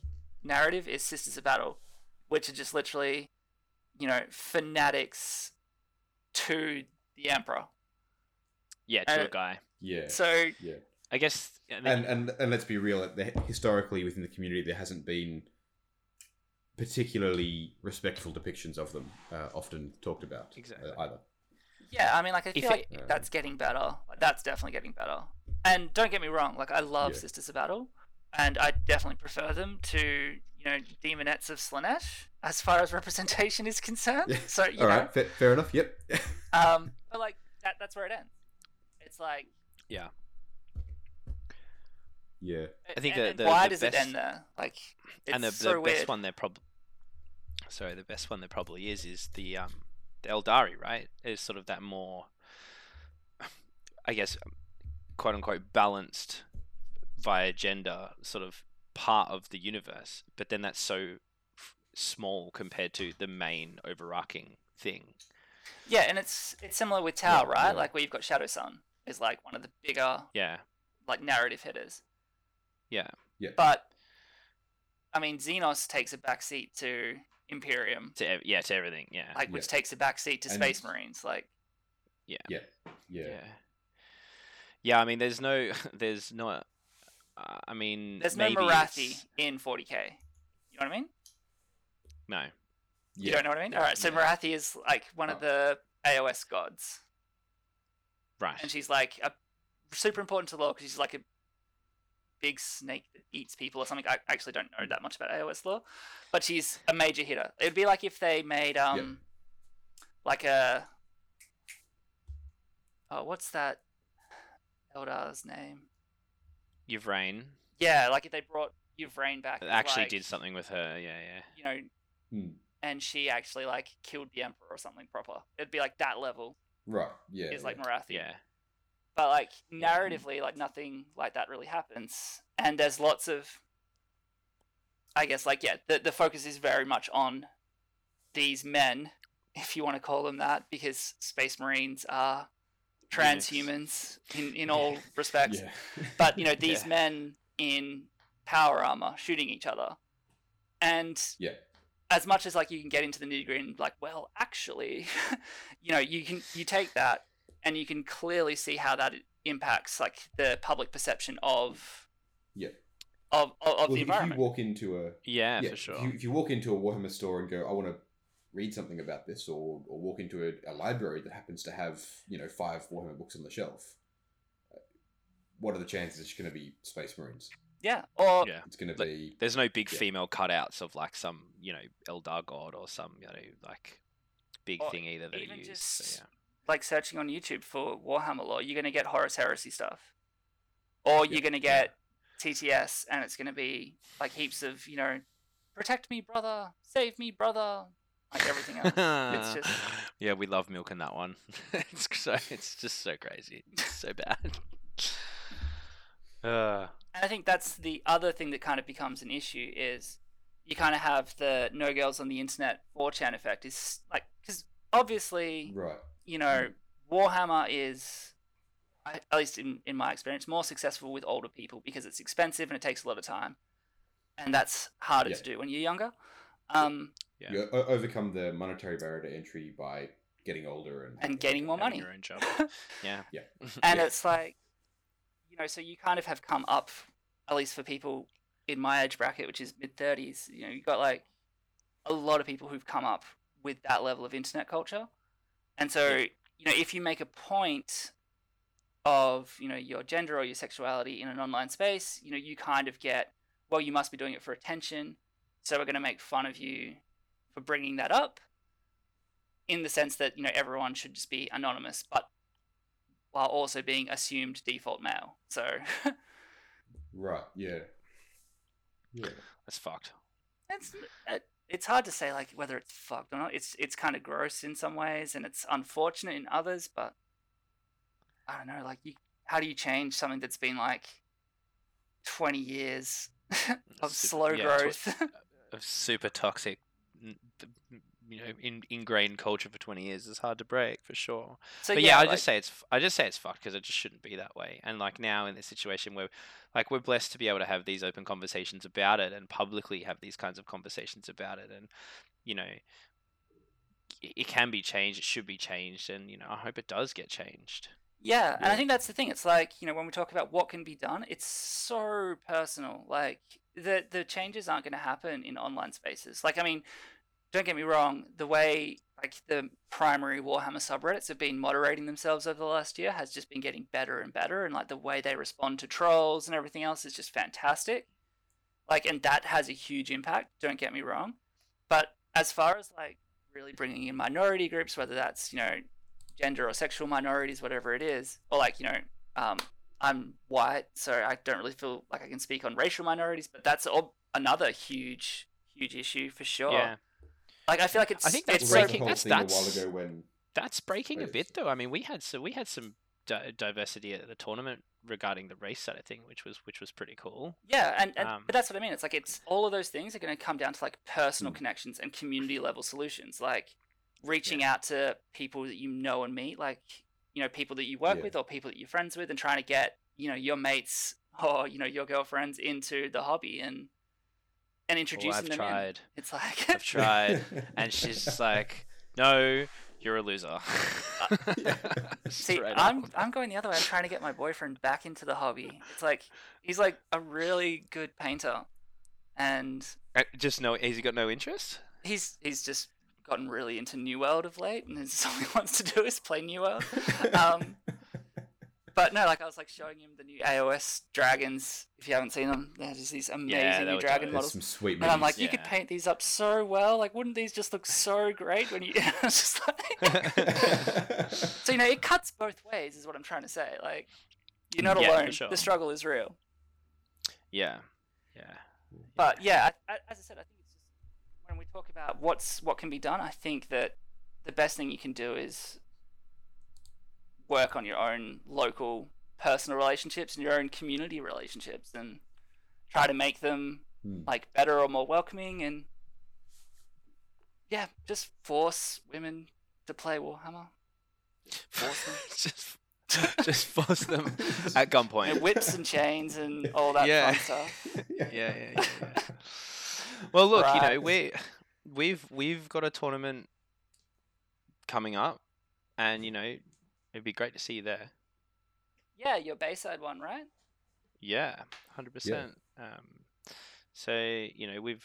narrative is sisters of battle which are just literally you know fanatics to the emperor Yeah, to Uh, a guy. Yeah. so yeah. I guess. I think- And and and let's be real. there- Historically, within the community, there hasn't been particularly respectful depictions of them uh, often talked about. uh, Exactly. either. Yeah, I mean, like I If feel it- like Um, that's getting better. Like, that's definitely getting better. And don't get me wrong, like I love Yeah. Sisters of Battle, and I definitely prefer them to you know Daemonettes of Slaanesh as far as representation is concerned. Yeah. So you All know, right. Fair, fair enough. Yep. um, but like that that's where it ends. It's like yeah. yeah. I think and, the- the- why the does best- it end there? Like it's and the, so the weird. best one there probably. Sorry, the best one there probably is is the um the Aeldari, right? Is sort of that more, I guess, quote unquote balanced via gender sort of part of the universe, but then that's so f- small compared to the main overarching thing. Yeah, and it's it's similar with Tau, Yeah, right? yeah. Like where you've got Shadowsun is like one of the bigger Yeah, like narrative hitters. yeah, But I mean, Xenos takes a backseat to Imperium, to ev- yeah to everything. Yeah, like which Yeah. takes a backseat to And- Space Marines. Like, Yeah. Yeah. yeah, yeah. I mean, there's no, there's not. Uh, I mean, there's maybe no Morathi it's- in 40k. You know what I mean? No. You don't know what I mean? All right. So Yeah. Morathi is like one of Oh. the AOS gods, Right. and she's like a super important to the lore because she's like a big snake that eats people or something. I actually don't know that much about AOS lore, but she's a major hitter. It'd be like if they made um, like a oh, what's that Eldar's name? Yvraine Yeah, like if they brought Yvraine back, as, actually like, did something with her. Yeah, yeah. You know, Hmm. and she actually like killed the emperor or something proper. It'd be like that level Right. Yeah. is like yeah. Morathi. Yeah. But like mm-hmm. narratively, like nothing like that really happens. And there's lots of I guess like yeah, the the focus is very much on these men, if you want to call them that, because space marines are transhumans in, in all respects. Yeah. But you know, these Yeah. men in power armor shooting each other. And Yeah. as much as like you can get into the nitty gritty and like, well, actually, you know, you can you take that and you can clearly see how that impacts like the public perception of Yeah. of of, of well, the if you walk into a Yeah, yeah, for sure. If you, if you walk into a Warhammer store and go, I want to read something about this, or, or walk into a, a library that happens to have you know five Warhammer books on the shelf, uh, what are the chances it's going to be Space Marines? yeah, or Yeah. It's going to be There's no big Yeah. female cutouts of like some, you know, Eldar god or some, you know, like big Or thing either that even are used. just- So, yeah. Like searching on YouTube for Warhammer lore, you're gonna get Horus Heresy stuff, or you're Yeah, gonna get TTS, and it's gonna be like heaps of you know, protect me, brother, save me, brother, like everything else. it's just yeah, we love milking that one. it's so it's just so crazy. It's so bad. Uh, And I think that's the other thing that kind of becomes an issue is you kind of have the no girls on the internet 4chan effect is like because obviously right. You know Warhammer is at least in, in my experience more successful with older people because it's expensive and it takes a lot of time and that's harder Yeah. to do when you're younger um, yeah. You overcome the monetary barrier to entry by getting older and and getting more money your own job. Yeah. Yeah. and Yeah. it's like you know so you kind of have come up at least for people in my age bracket which is mid 30s you know you've got like a lot of people who've come up with that level of internet culture and so Yeah. you know if you make a point of you know your gender or your sexuality in an online space you know you kind of get well you must be doing it for attention so we're going to make fun of you for bringing that up in the sense that you know everyone should just be anonymous but while also being assumed default male so right. Yeah. Yeah. That's fucked. it's it, it's hard to say like whether it's fucked or not. It's it's kind of gross in some ways and it's unfortunate in others but i don't know like you how do you change something that's been like 20 years of Super- slow yeah, tw- growth? Of super toxic, you know, in, ingrained culture for twenty years is hard to break for sure. so but yeah, I like- just say it's i just say it's fucked because it just shouldn't be that way. And like now in this situation where, like, we're blessed to be able to have these open conversations about it and publicly have these kinds of conversations about it, and you know, it, it can be changed. It should be changed, and you know, I hope it does get changed. Yeah, and I think that's the thing. It's like you know when we talk about what can be done, it's so personal. Like the the changes aren't going to happen in online spaces. Like I mean, don't get me wrong. The way like the primary Warhammer subreddits have been moderating themselves over the last year has just been getting better and better, and like the way they respond to trolls and everything else is just fantastic. Like, and that has a huge impact. Don't get me wrong, but as far as like really bringing in minority groups, whether that's you know gender or sexual minorities, whatever it is, or like you know, um, I'm white, so I don't really feel like I can speak on racial minorities, but that's all another huge, huge issue for sure. Yeah, Like I feel like it's I think that's Well, there was breaking- a that's- a while ago when that's breaking a bit though. I mean, we had so we had some di- diversity at the tournament regarding the race side of thing, which was which was pretty cool. Yeah, and, and Um, but that's what I mean. It's like it's all of those things are going to come down to like personal Mm. connections and community level solutions, like reaching out to people that you know and meet, like you know people that you work Yeah. with or people that you're friends with, and trying to get you know your mates or you know your girlfriends into the hobby and and Well, introducing I've them in. tried. It's like I've tried, and she's just like, "No, you're a loser." See, I'm up. I'm going the other way. I'm trying to get my boyfriend back into the hobby. It's like he's like a really good painter, and Uh, just no. Has he got no interest? he's he's just gotten really into New World of late, and all he wants to do is play New World. Um, but no, like I was like showing him the new AOS dragons. If you haven't seen them, they're just these amazing they new were dragon dope. There's models. some sweet And I'm minis. like, you could paint these up so well. Like, wouldn't these just look so great when you? it's just like, so you know, it cuts both ways, is what I'm trying to say. Like, you're not Yeah, alone. sure. The struggle is real. yeah, yeah. But yeah, I, I, as I said, I think it's just when we talk about what's what can be done. I think that the best thing you can do is work on your own local personal relationships and your own community relationships, and try to make them Hmm. like better or more welcoming, and yeah, just force women to play Warhammer. Just force them. just, just force them at You know, gunpoint. whips and chains and all that Yeah. fun stuff. yeah, yeah, yeah, yeah. Well, look, you know, Right. we we've we've got a tournament coming up, and you know, it'd be great to see you there. yeah, your Bayside one, right? Yeah, hundred percent. Um, so you know we've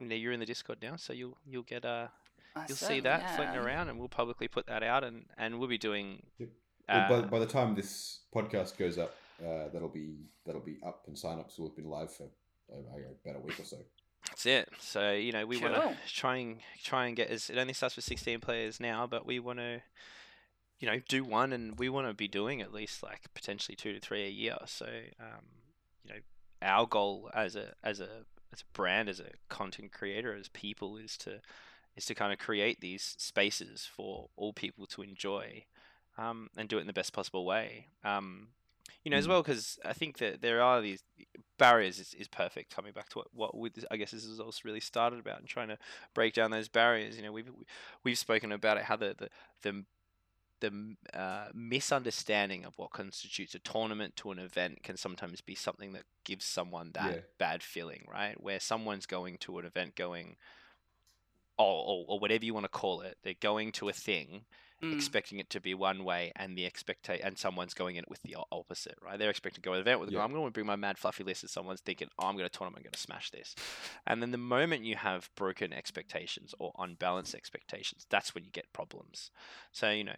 you know you're in the Discord now, so you'll you'll get uh I you'll see certainly that floating around, and we'll publicly put that out, and and we'll be doing. Yep. Uh, Well, by, by the time this podcast goes up, uh, that'll be that'll be up and sign-ups will have been live for uh, I don't know, about a week or so. That's it. So you know we want to Cool. try and try and get as it only starts with 16 players now, but we want to you know do one, and we want to be doing at least like potentially two to three a year. So um, you know our goal as a as a as a brand, as a content creator, as people is to is to kind of create these spaces for all people to enjoy um, and do it in the best possible way. Um, you know, as Mm. well, because I think that there are these barriers is, is perfect. Coming back to what what with I guess this is also really started about and trying to break down those barriers. You know, we've we've spoken about it how the the the the uh, misunderstanding of what constitutes a tournament to an event can sometimes be something that gives someone that Yeah. bad feeling, right? Where someone's going to an event going, or, or, or whatever you want to call it, they're going to a thing Mm. expecting it to be one way and the expecta- and someone's going in it with the opposite, right? They're expecting to go to an event with, Yeah. I'm going to bring my mad fluffy list, and someone's thinking, oh, I'm going to tournament, I'm going to smash this. And then the moment you have broken expectations or unbalanced expectations, that's when you get problems. So, you know,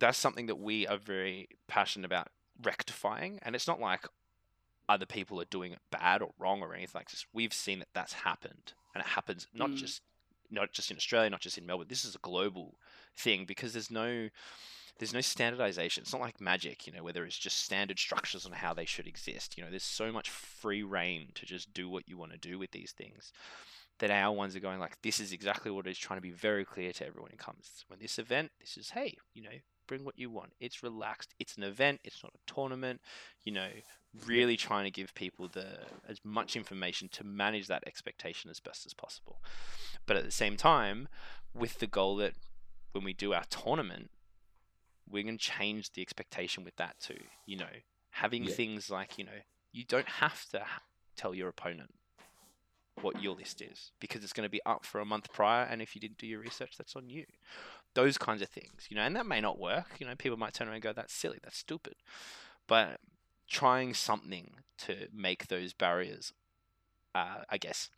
that's something that we are very passionate about rectifying. And it's not like other people are doing it bad or wrong or anything like this. We've seen that that's happened, and it happens not Mm. just not just in Australia, not just in Melbourne. This is a global thing because there's no there's no standardization. It's not like magic, you know, where there is just standard structures on how they should exist. You know, there's so much free reign to just do what you want to do with these things that our ones are going like, this is exactly what it is trying to be very clear to everyone who comes. When this event, this is, hey, you know, bring what you want. It's relaxed. It's an event. It's not a tournament. You know, really trying to give people the as much information to manage that expectation as best as possible. But at the same time, with the goal that when we do our tournament, we're going to change the expectation with that too. You know, having Yeah. things like, you know, you don't have to tell your opponent what your list is because it's going to be up for a month prior. And if you didn't do your research, that's on you. Those kinds of things, you know, and that may not work. You know, people might turn around and go, that's silly, that's stupid. But trying something to make those barriers, uh, I guess,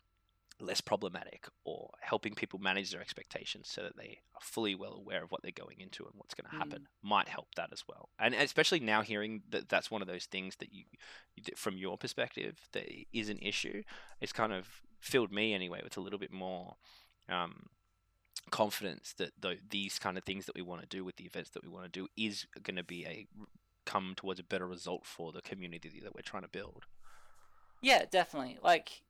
less problematic or helping people manage their expectations so that they are fully well aware of what they're going into and what's going to happen might help that as well. And especially now hearing that that's one of those things that you, from your perspective, that is an issue. It's kind of filled me anyway with a little bit more um, confidence that th- these kind of things that we want to do with the events that we want to do is going to be a come towards a better result for the community that we're trying to build. Yeah, definitely. Like,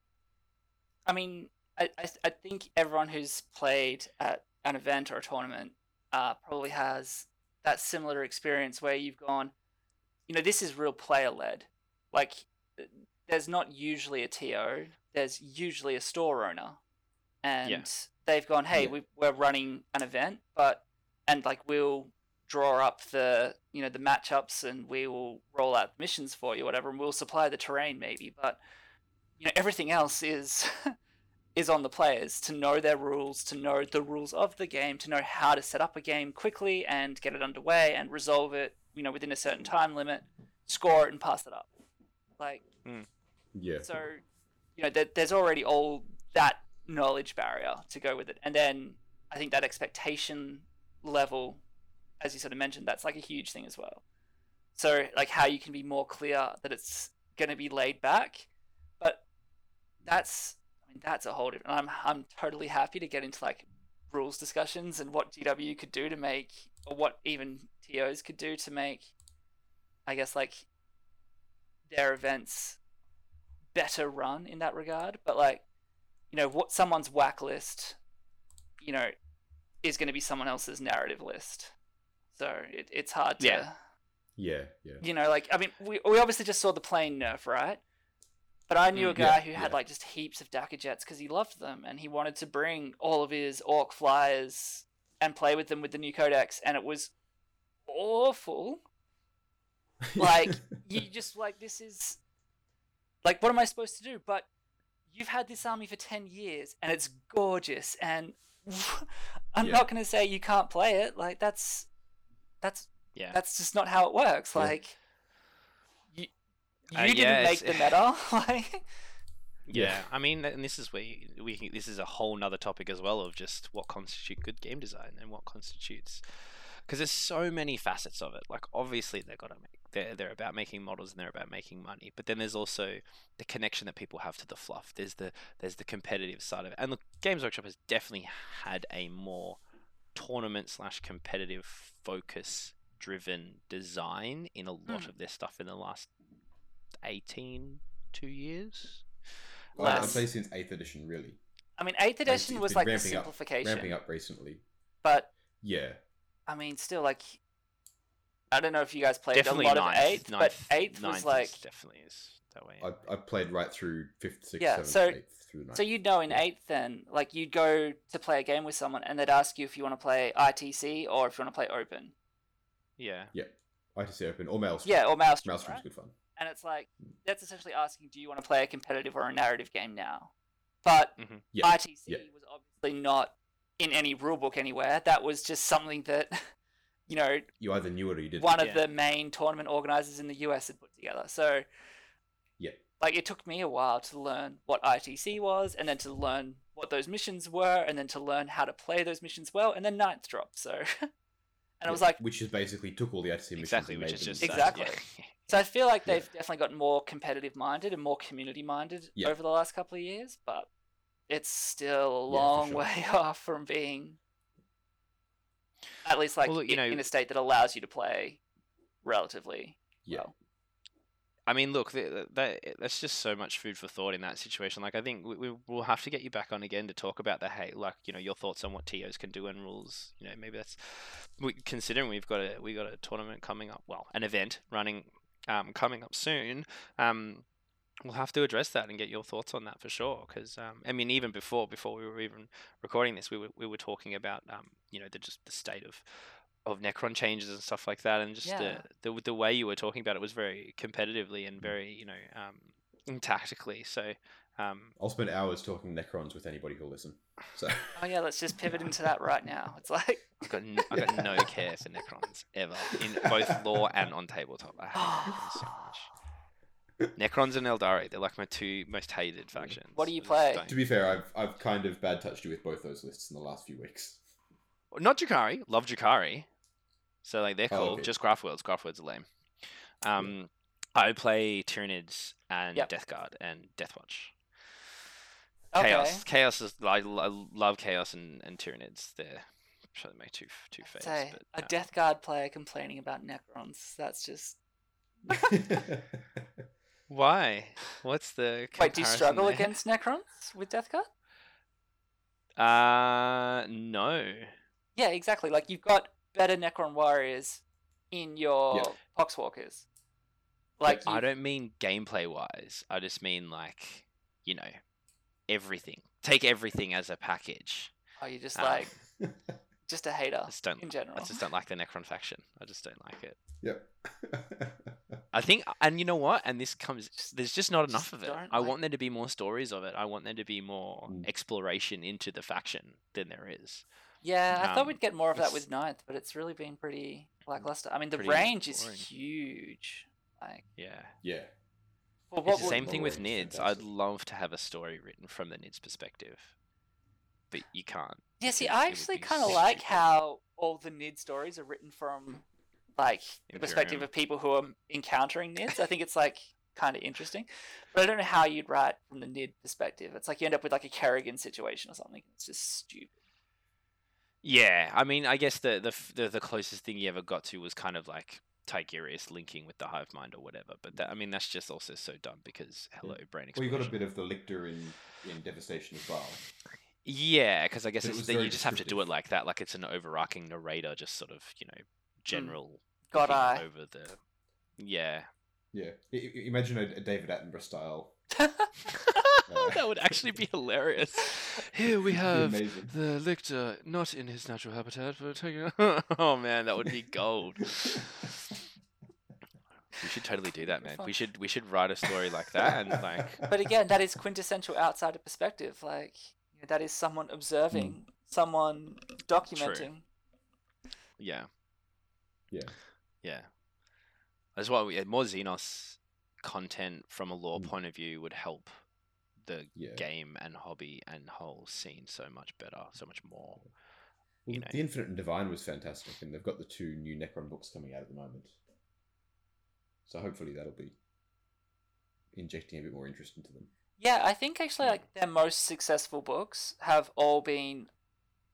I mean, I, I, I think everyone who's played at an event or a tournament uh, probably has that similar experience where you've gone, you know, this is real player led. Like, there's not usually a TO, there's usually a store owner. And they've gone, hey, Yeah. we, we're running an event, but, and like, we'll draw up the you know the matchups and we will roll out missions for you whatever and we'll supply the terrain maybe but you know everything else is is on the players to know their rules to know the rules of the game to know how to set up a game quickly and get it underway and resolve it you know within a certain time limit score it and pass it up like hmm. Yeah. so, you know, there, there's already all that knowledge barrier to go with it. And then I think that expectation level, as you sort of mentioned, that's like a huge thing as well. So, like, how you can be more clear that it's going to be laid back. But that's, I mean, that's a whole different. I'm, I'm totally happy to get into like rules discussions and what GW could do to make, or what even TOs could do to make, I guess, like, their events better run in that regard. But like, you know, what someone's whack list, you know, is going to be someone else's narrative list. So it, it's hard to, Yeah. Yeah. Yeah. you know, like I mean, we we obviously just saw the plane nerf, right? But I knew a Mm, guy yeah, who had yeah. like just heaps of Dakka jets because he loved them and he wanted to bring all of his Ork flyers and play with them with the new codex, and it was awful. Like you just like this is like what am I supposed to do? But you've had this army for ten years and it's gorgeous, and I'm Yeah. not going to say you can't play it. Like that's that's Yeah. that's just not how it works. Yeah. Like You Uh, didn't yeah, make the it's- meta. like, Yeah, Yeah. I mean, and this is where you, we can, this is a whole nother topic as well of just what constitutes good game design and what constitutes because there's so many facets of it. Like obviously they're gonna make they're they're about making models and they're about making money, but then there's also the connection that people have to the fluff. There's the there's the competitive side of it, and look, Games Workshop has definitely had a more tournament slash competitive focus driven design in a lot Hmm. of their stuff in the last 18 two years Well, I'd say since eighth edition, really I mean, eighth edition it's was like the ramping up- simplification, ramping up recently. but Yeah, I mean, still like. I don't know if you guys played definitely a lot ninth, of eighth, ninth, but eighth ninth was is like definitely is that way. I, I played right through fifth, sixth, Yeah, seventh, so- eighth through the ninth. So you'd know in eighth then, like you'd go to play a game with someone and they'd ask you if you want to play ITC or if you want to play open. yeah, Yeah. ITC Open or Maelstrom. Yeah, or Maelstrom. Maelstrom's right? good fun. And it's like that's essentially asking, do you want to play a competitive or a narrative game now? But Mhm. Yeah, ITC yeah. was obviously not in any rulebook anywhere. That was just something that you know You either knew it or you didn't. one of the main tournament organizers in the US had put together. So Yeah. like it took me a while to learn what ITC was, and then to learn what those missions were, and then to learn how to play those missions well, and then ninth dropped. So, and I was like, which is basically took all the ITC missions exactly, and which made is them just Exactly. yeah. so I feel like they've definitely gotten more competitive minded and more community minded Yeah. over the last couple of years, but it's still a for long sure. way off from being at least like Well, you in, know- in a state that allows you to play relatively Yeah. well. I mean, look, th- that that's just so much food for thought in that situation. Like, I think we, we will have to get you back on again to talk about the hey, like you know, your thoughts on what TOs can do and rules. You know, maybe that's we, considering we've got a we got a tournament coming up. Well, an event running um, coming up soon. Um, we'll have to address that and get your thoughts on that for sure. Because um, I mean, even before before we were even recording this, we were we were talking about um, you know the just the state of of Necron changes and stuff like that, and just Yeah. the, the the way you were talking about it was very competitively and very you know um, tactically. So um, I'll spend hours talking Necrons with anybody who'll listen. So Oh yeah, let's just pivot into that right now. It's like I've got n- I've got no care for Necrons ever in both lore and on tabletop. I hate Necrons so much. Necrons and Aeldari, they're like my two most hated factions. What do you play? to be fair, I've I've kind of bad touched you with both those lists in the last few weeks. Not Drukhari. Love Drukhari. So like they're Oh, cool. okay. Just Craftworlds. Graph Worlds are lame. Um, I play Tyranids and Yep. Death Guard and Deathwatch. okay. Chaos. Chaos is I, I love Chaos and, and Tyranids. They're probably my two two faves. Say, but, a um, Death Guard player complaining about Necrons. That's just Why? What's the wait. Do you struggle there? against Necrons with Death Guard? Uh, no. Yeah, exactly. Like you've got better Necron warriors in your Yeah. Poxwalkers. Like I don't mean gameplay wise. I just mean like you know everything. Take everything as a package. oh, you're just um, like just a hater just don't. in general. I just don't like the Necron faction. I just don't like it. yep. I think, and you know what? And this comes. There's just not enough Just of it. I like- want there to be more stories of it. I want there to be more Mm. exploration into the faction than there is. yeah, I thought um, we'd get more of that with Ninth, but it's really been pretty lackluster. I mean, the Pretty range is huge. Like, Yeah. yeah. well, It's what the same thing with Nids. I'd love to have a story written from the Nids perspective, but you can't. Yeah, see, I actually kind of like how all the Nid stories are written from like the perspective of people who are encountering this. I think it's like kind of interesting, but I don't know how you'd write from the Nid perspective. It's like you end up with like a Kerrigan situation or something. It's just stupid. Yeah, I mean, I guess the the the, the closest thing you ever got to was kind of like Tigurius linking with the hive mind or whatever. But that, I mean, that's just also so dumb because hello, brain Well, you explosion. got a bit of the lictor in in devastation as well. Yeah, because I guess But it it's was that you just have to do it like that, like it's an overarching narrator, just sort of you know general mm. God eye. over the. Yeah, Yeah. I- I- imagine a, a David Attenborough style. that would actually be hilarious. Here we have amazing. the lictor, not in his natural habitat, but taking. oh man, that would be gold. We should totally do that, man. We should we should write a story like that and like but again, that is quintessential outsider perspective. Like you know, that is someone observing, mm. someone documenting. True. yeah Yeah. yeah. That's why we more Xenos content from a lore Mm. point of view would help the Yeah. game and hobby and whole scene so much better, so much more. Well, you know. The Infinite and Divine was fantastic, and they've got the two new Necron books coming out at the moment. So hopefully that'll be injecting a bit more interest into them. Yeah, I think actually like their most successful books have all been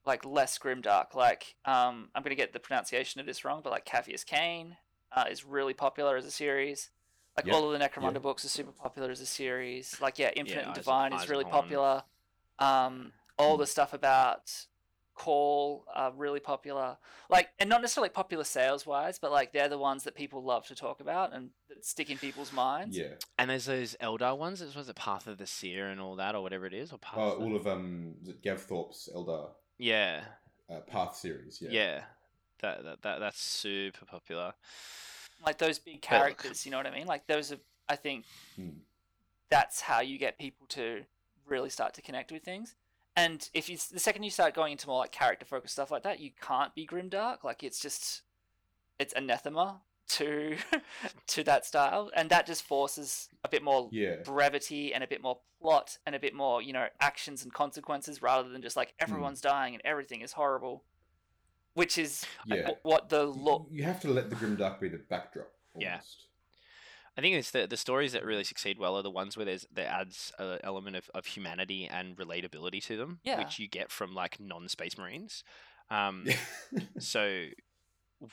like less grimdark. Like um, I'm gonna get the pronunciation of this wrong, but like Ciaphas Cain uh, is really popular as a series. Like Yeah, all of the Necromunda yeah. books are super popular as a series. Like yeah, Infinite and Divine Eyes is really Horn. popular. Um, all Hmm. the stuff about Call are really popular. Like and not necessarily popular sales wise, but like they're the ones that people love to talk about and that stick in people's minds. Yeah. And there's those Eldar ones. Was it Path of the Seer and all that, or whatever it is, or Path? Uh, of the- all of um, is it Gav Thorpe's Eldar yeah, uh, Path series. Yeah. yeah, That, that that that's super popular. like those big But- characters you know what i mean like those are i think Hmm. that's how you get people to really start to connect with things and if you the second you start going into more like character focused stuff like that you can't be grim dark. like it's just it's anathema to to that style and that just forces a bit more Yeah. brevity and a bit more plot and a bit more you know actions and consequences rather than just like everyone's dying and everything is horrible which is Yeah. wh- what the You- law You have to let the grim dark be the backdrop. Yeah. I think it's the the stories that really succeed well are the ones where there's there adds an element of, of humanity and relatability to them, Yeah. which you get from like non Space Marines. Um, so,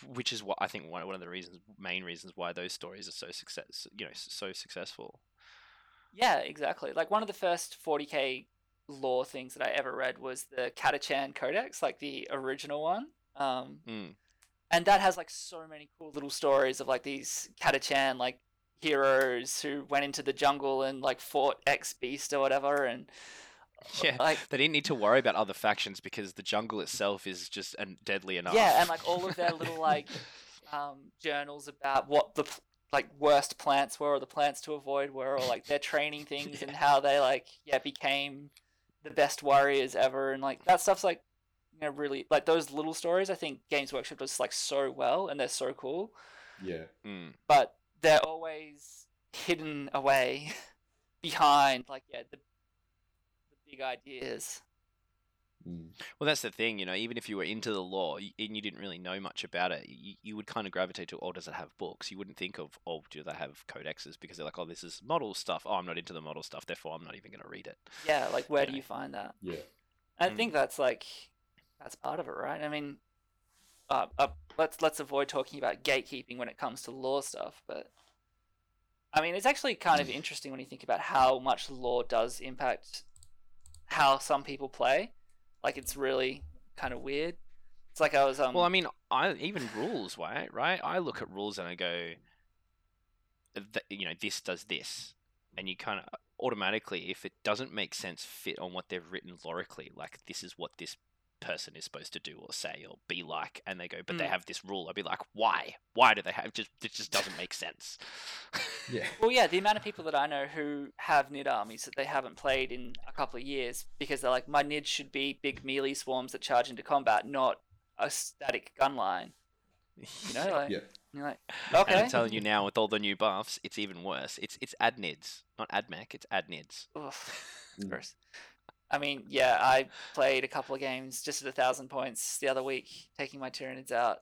which is what I think one one of the reasons, main reasons why those stories are so success, you know, so successful. Yeah, exactly. Like one of the first 40k lore things that I ever read was the Katachan Codex, like the original one. Um, Mm. and that has like so many cool little stories of like these Katachan like heroes who went into the jungle and like fought X Beast or whatever, and Yeah, like they didn't need to worry about other factions because the jungle itself is just an deadly enough. yeah, and like all of their little like um, journals about what the like worst plants were or the plants to avoid were, or like their training things and how they like yeah became the best warriors ever, and like that stuff's like you know really like those little stories. I think Games Workshop does like so well, and they're so cool, yeah. Mm. but they're always hidden away behind like yeah the the big ideas. Mm. Well, that's the thing, you know. Even if you were into the lore and you didn't really know much about it, you, you would kind of gravitate to, oh, does it have books? You wouldn't think of, oh, do they have codexes? Because they're like, oh, this is model stuff. Oh, I'm not into the model stuff, therefore I'm not even going to read it. Yeah, like where do Yeah. you find that? Yeah. I Mm. think that's like that's part of it, right? I mean, uh, uh, let's let's avoid talking about gatekeeping when it comes to lore stuff, but I mean, it's actually kind of interesting when you think about how much lore does impact how some people play. Like, it's really kind of weird. It's like I was um. Well, I mean, I even rules, right? Right? I look at rules and I go, you know, this does this, and you kind of automatically, if it doesn't make sense, fit on what they've written lorically, like this is what this person is supposed to do or say or be like, and they go, but they Mm. have this rule. I'd be like, why? Why do they have? Just it just doesn't make sense. Yeah. Well, yeah, the amount of people that I know who have NID armies that they haven't played in a couple of years because they're like, my NID should be big melee swarms that charge into combat, not a static gun line. You know, like, Yeah. you're like, And okay. I'm telling you now, with all the new buffs, it's even worse. It's it's adnids, not admech. It's adnids. Oof, Mm. Gross. I mean, yeah, I played a couple of games just at a thousand points the other week, taking my Tyranids out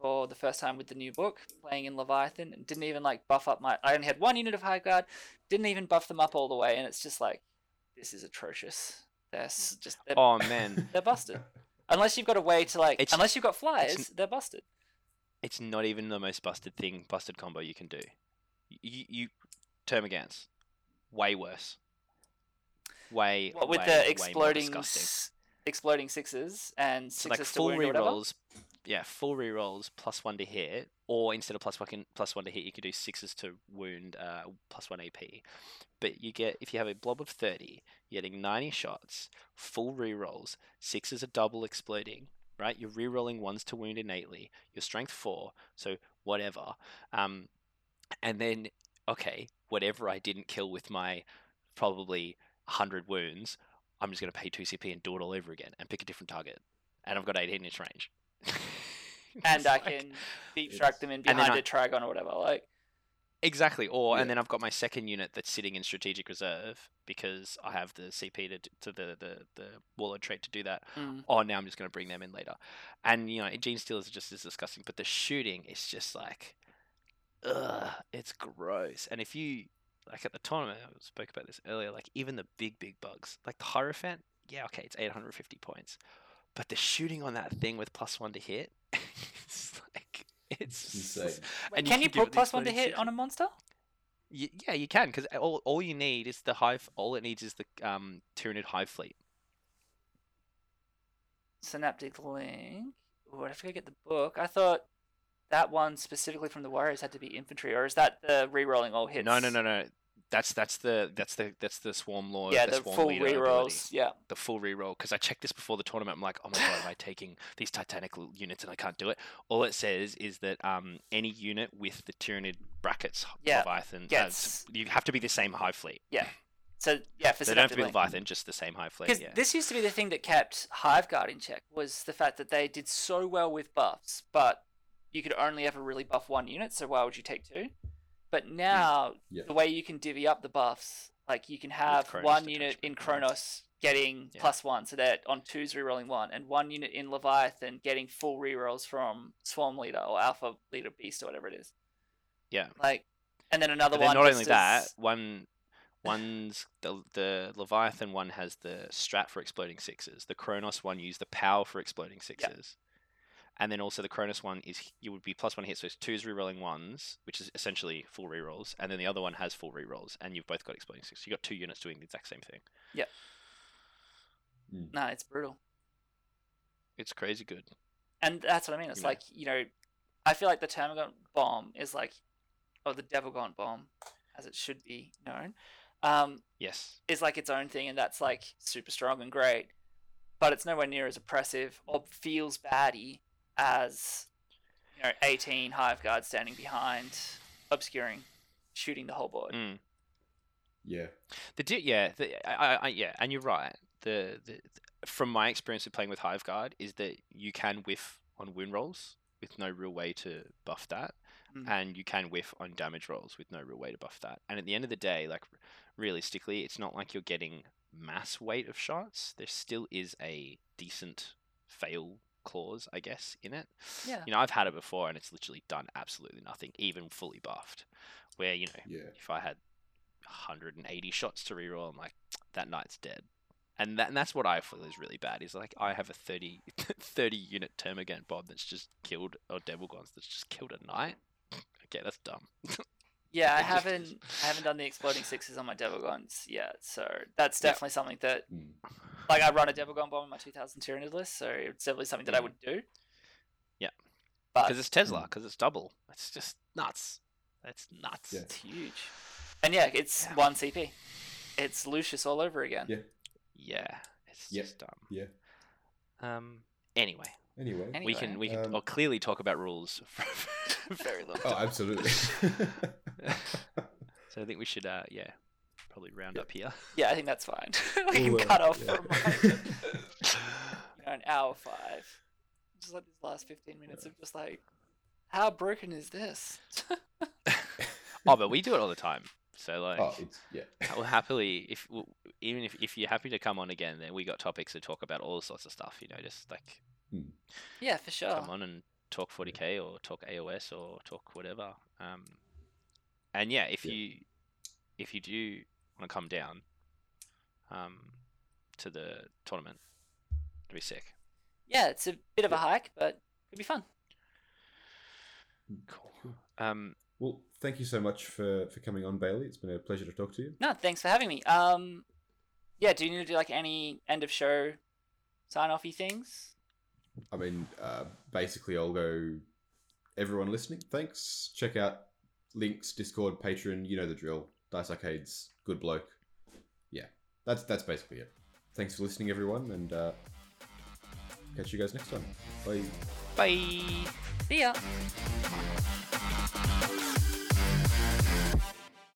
for the first time with the new book, playing in Leviathan, and didn't even like buff up my. I only had one unit of Hive Guard, didn't even buff them up all the way, and it's just like, this is atrocious. They're mm. just they're, Oh man, they're busted. Unless you've got a way to like, It's- unless you've got flyers, they're busted. it's not even the most busted thing, busted combo you can do. You, you Termagants, way worse. Way, What with way, the exploding, s- exploding sixes and So sixes like to full whatever. rerolls, yeah, full rerolls plus one to hit, or instead of plus one plus one to hit, you can do sixes to wound, uh, plus one AP. But you get if you have a blob of thirty, you're getting ninety shots, full rerolls, sixes are double exploding, right? You're rerolling ones to wound innately. Your strength four, so whatever. Um, and then okay, whatever I didn't kill with my probably hundred wounds, I'm just gonna pay two CP and do it all over again and pick a different target and I've got 18 inch range. and I like- can deep strike them in behind I- a Trygon or whatever. Like, Exactly. Or Yeah. and then I've got my second unit that's sitting in strategic reserve because I have the CP to, to the, the the warlord trait to do that. Mm. Oh, now I'm just going to bring them in later. And you know, gene stealers are just as disgusting, but the shooting is just like, ugh, it's gross. And if you like at the tournament, I spoke about this earlier. Like even the big big bugs, like the Hierophant, yeah, okay, it's 850 points, but the shooting on that thing with plus one to hit, it's like it's insane. Wait, and can you do it put plus one to hit on a monster? Y- yeah, you can because all, all you need is the hive. All it needs is the um Tyranid hive fleet. Synaptic link. What Ooh, I have to go get the book. I thought that one specifically from the Warriors had to be infantry, or is that the re-rolling all hits? No, no, no, no. That's that's the that's the that's the swarm lord. Yeah, the, the swarm full re-rolls. ability, Yeah. the full reroll. Because I checked this before the tournament. I'm like, oh my god, am I taking these Titanic units and I can't do it? All it says is that um any unit with the Tyranid brackets Yeah, Leviathan, uh, gets- you have to be the same hive fleet. Yeah. So yeah, for They don't have to be. Leviathan, just the same hive fleet. Because Yeah. this used to be the thing that kept Hive Guard in check was the fact that they did so well with buffs, but you could only ever really buff one unit. So why would you take two? But hmm. now Yeah. the way you can divvy up the buffs, like you can have one unit in detachment. Kronos getting Yeah. plus one, so that on twos rerolling one, and one unit in Leviathan getting full rerolls from Swarm Leader or Alpha Leader Beast or whatever it is. yeah. Like, and then another then one. not just only that, one one's the the Leviathan one has the strat for exploding sixes. The Kronos one used the power for exploding sixes. And then also the Kronos one is you would be plus one hit, so it's twos rerolling ones, which is essentially full rerolls, and then the other one has full rerolls, and you've both got exploding sixes. you've got two units doing the exact same thing. Mm. no, it's brutal. It's crazy good. And that's what I mean. It's You know. like, you know, I feel like the Termagant bomb is like, or the Devilgaunt bomb, as it should be known, um, Yes. is like its own thing, and that's like super strong and great. But it's nowhere near as oppressive or feels baddie as, you know, 18 Hive Guards standing behind, obscuring, shooting the whole board. Mm. Yeah. The di- yeah, the, I, I, I, yeah, and you're right. The, the from my experience of playing with Hive Guard is that you can whiff on win rolls with no real way to buff that, Mm. and you can whiff on damage rolls with no real way to buff that. And at the end of the day, like realistically, it's not like you're getting mass weight of shots. There still is a decent fail clause, I guess, in it. Yeah. You know, I've had it before, and it's literally done absolutely nothing, even fully buffed. Where you know, Yeah. if I had 180 shots to reroll, I'm like, that knight's dead. And, that, and that's what I feel is really bad. Is like I have a 30, 30 unit Termagant bomb that's just killed, or Devilgaunts that's just killed a knight. Okay, that's dumb. Yeah, I haven't. I haven't done the exploding sixes on my devil Devilgaunts yet, so that's definitely something that Mm. like I run a Devilgaunt bomb in my 2000 Tyranid list, so it's definitely something that I Mm. would do. Yeah. Because it's Tesla, because it's double. It's just nuts. That's nuts. Yeah. it's huge. And yeah, it's Yeah. one CP. It's Lucius all over again. Yeah. Yeah, it's Yep. just dumb. Yeah. Um. Anyway, Anyway. Any- we can we can um, oh, clearly talk about rules for very long. Oh, time. absolutely. So I think we should, uh, yeah, probably round Yeah. up here. Yeah, I think that's fine. we can We'll, cut off yeah. from like, you know, an hour five. Just like these last 15 minutes of just like, how broken is this? oh, but we do it all the time. So like, oh, it's yeah. I will happily if w- even if if you're happy to come on again, then we got topics to talk about all sorts of stuff. You know, just like yeah, for sure. come on and talk 40k or talk AOS or talk whatever. Um, and yeah, if Yeah. you if you do want to come down, um, to the tournament, it'd be sick. Yeah, it's a bit of a hike, but it'd be fun. Cool. Um, Well, thank you so much for for coming on, Bailey. It's been a pleasure to talk to you. No, thanks for having me. Um, yeah, do you need to do like any end of show sign offy things? I mean, uh, basically, I'll go. Everyone listening, thanks. Check out links, Discord, Patreon. You know the drill. Dice Arcade's good bloke. Yeah, that's that's basically it. Thanks for listening, everyone, and uh, catch you guys next time. Bye. bye. See ya.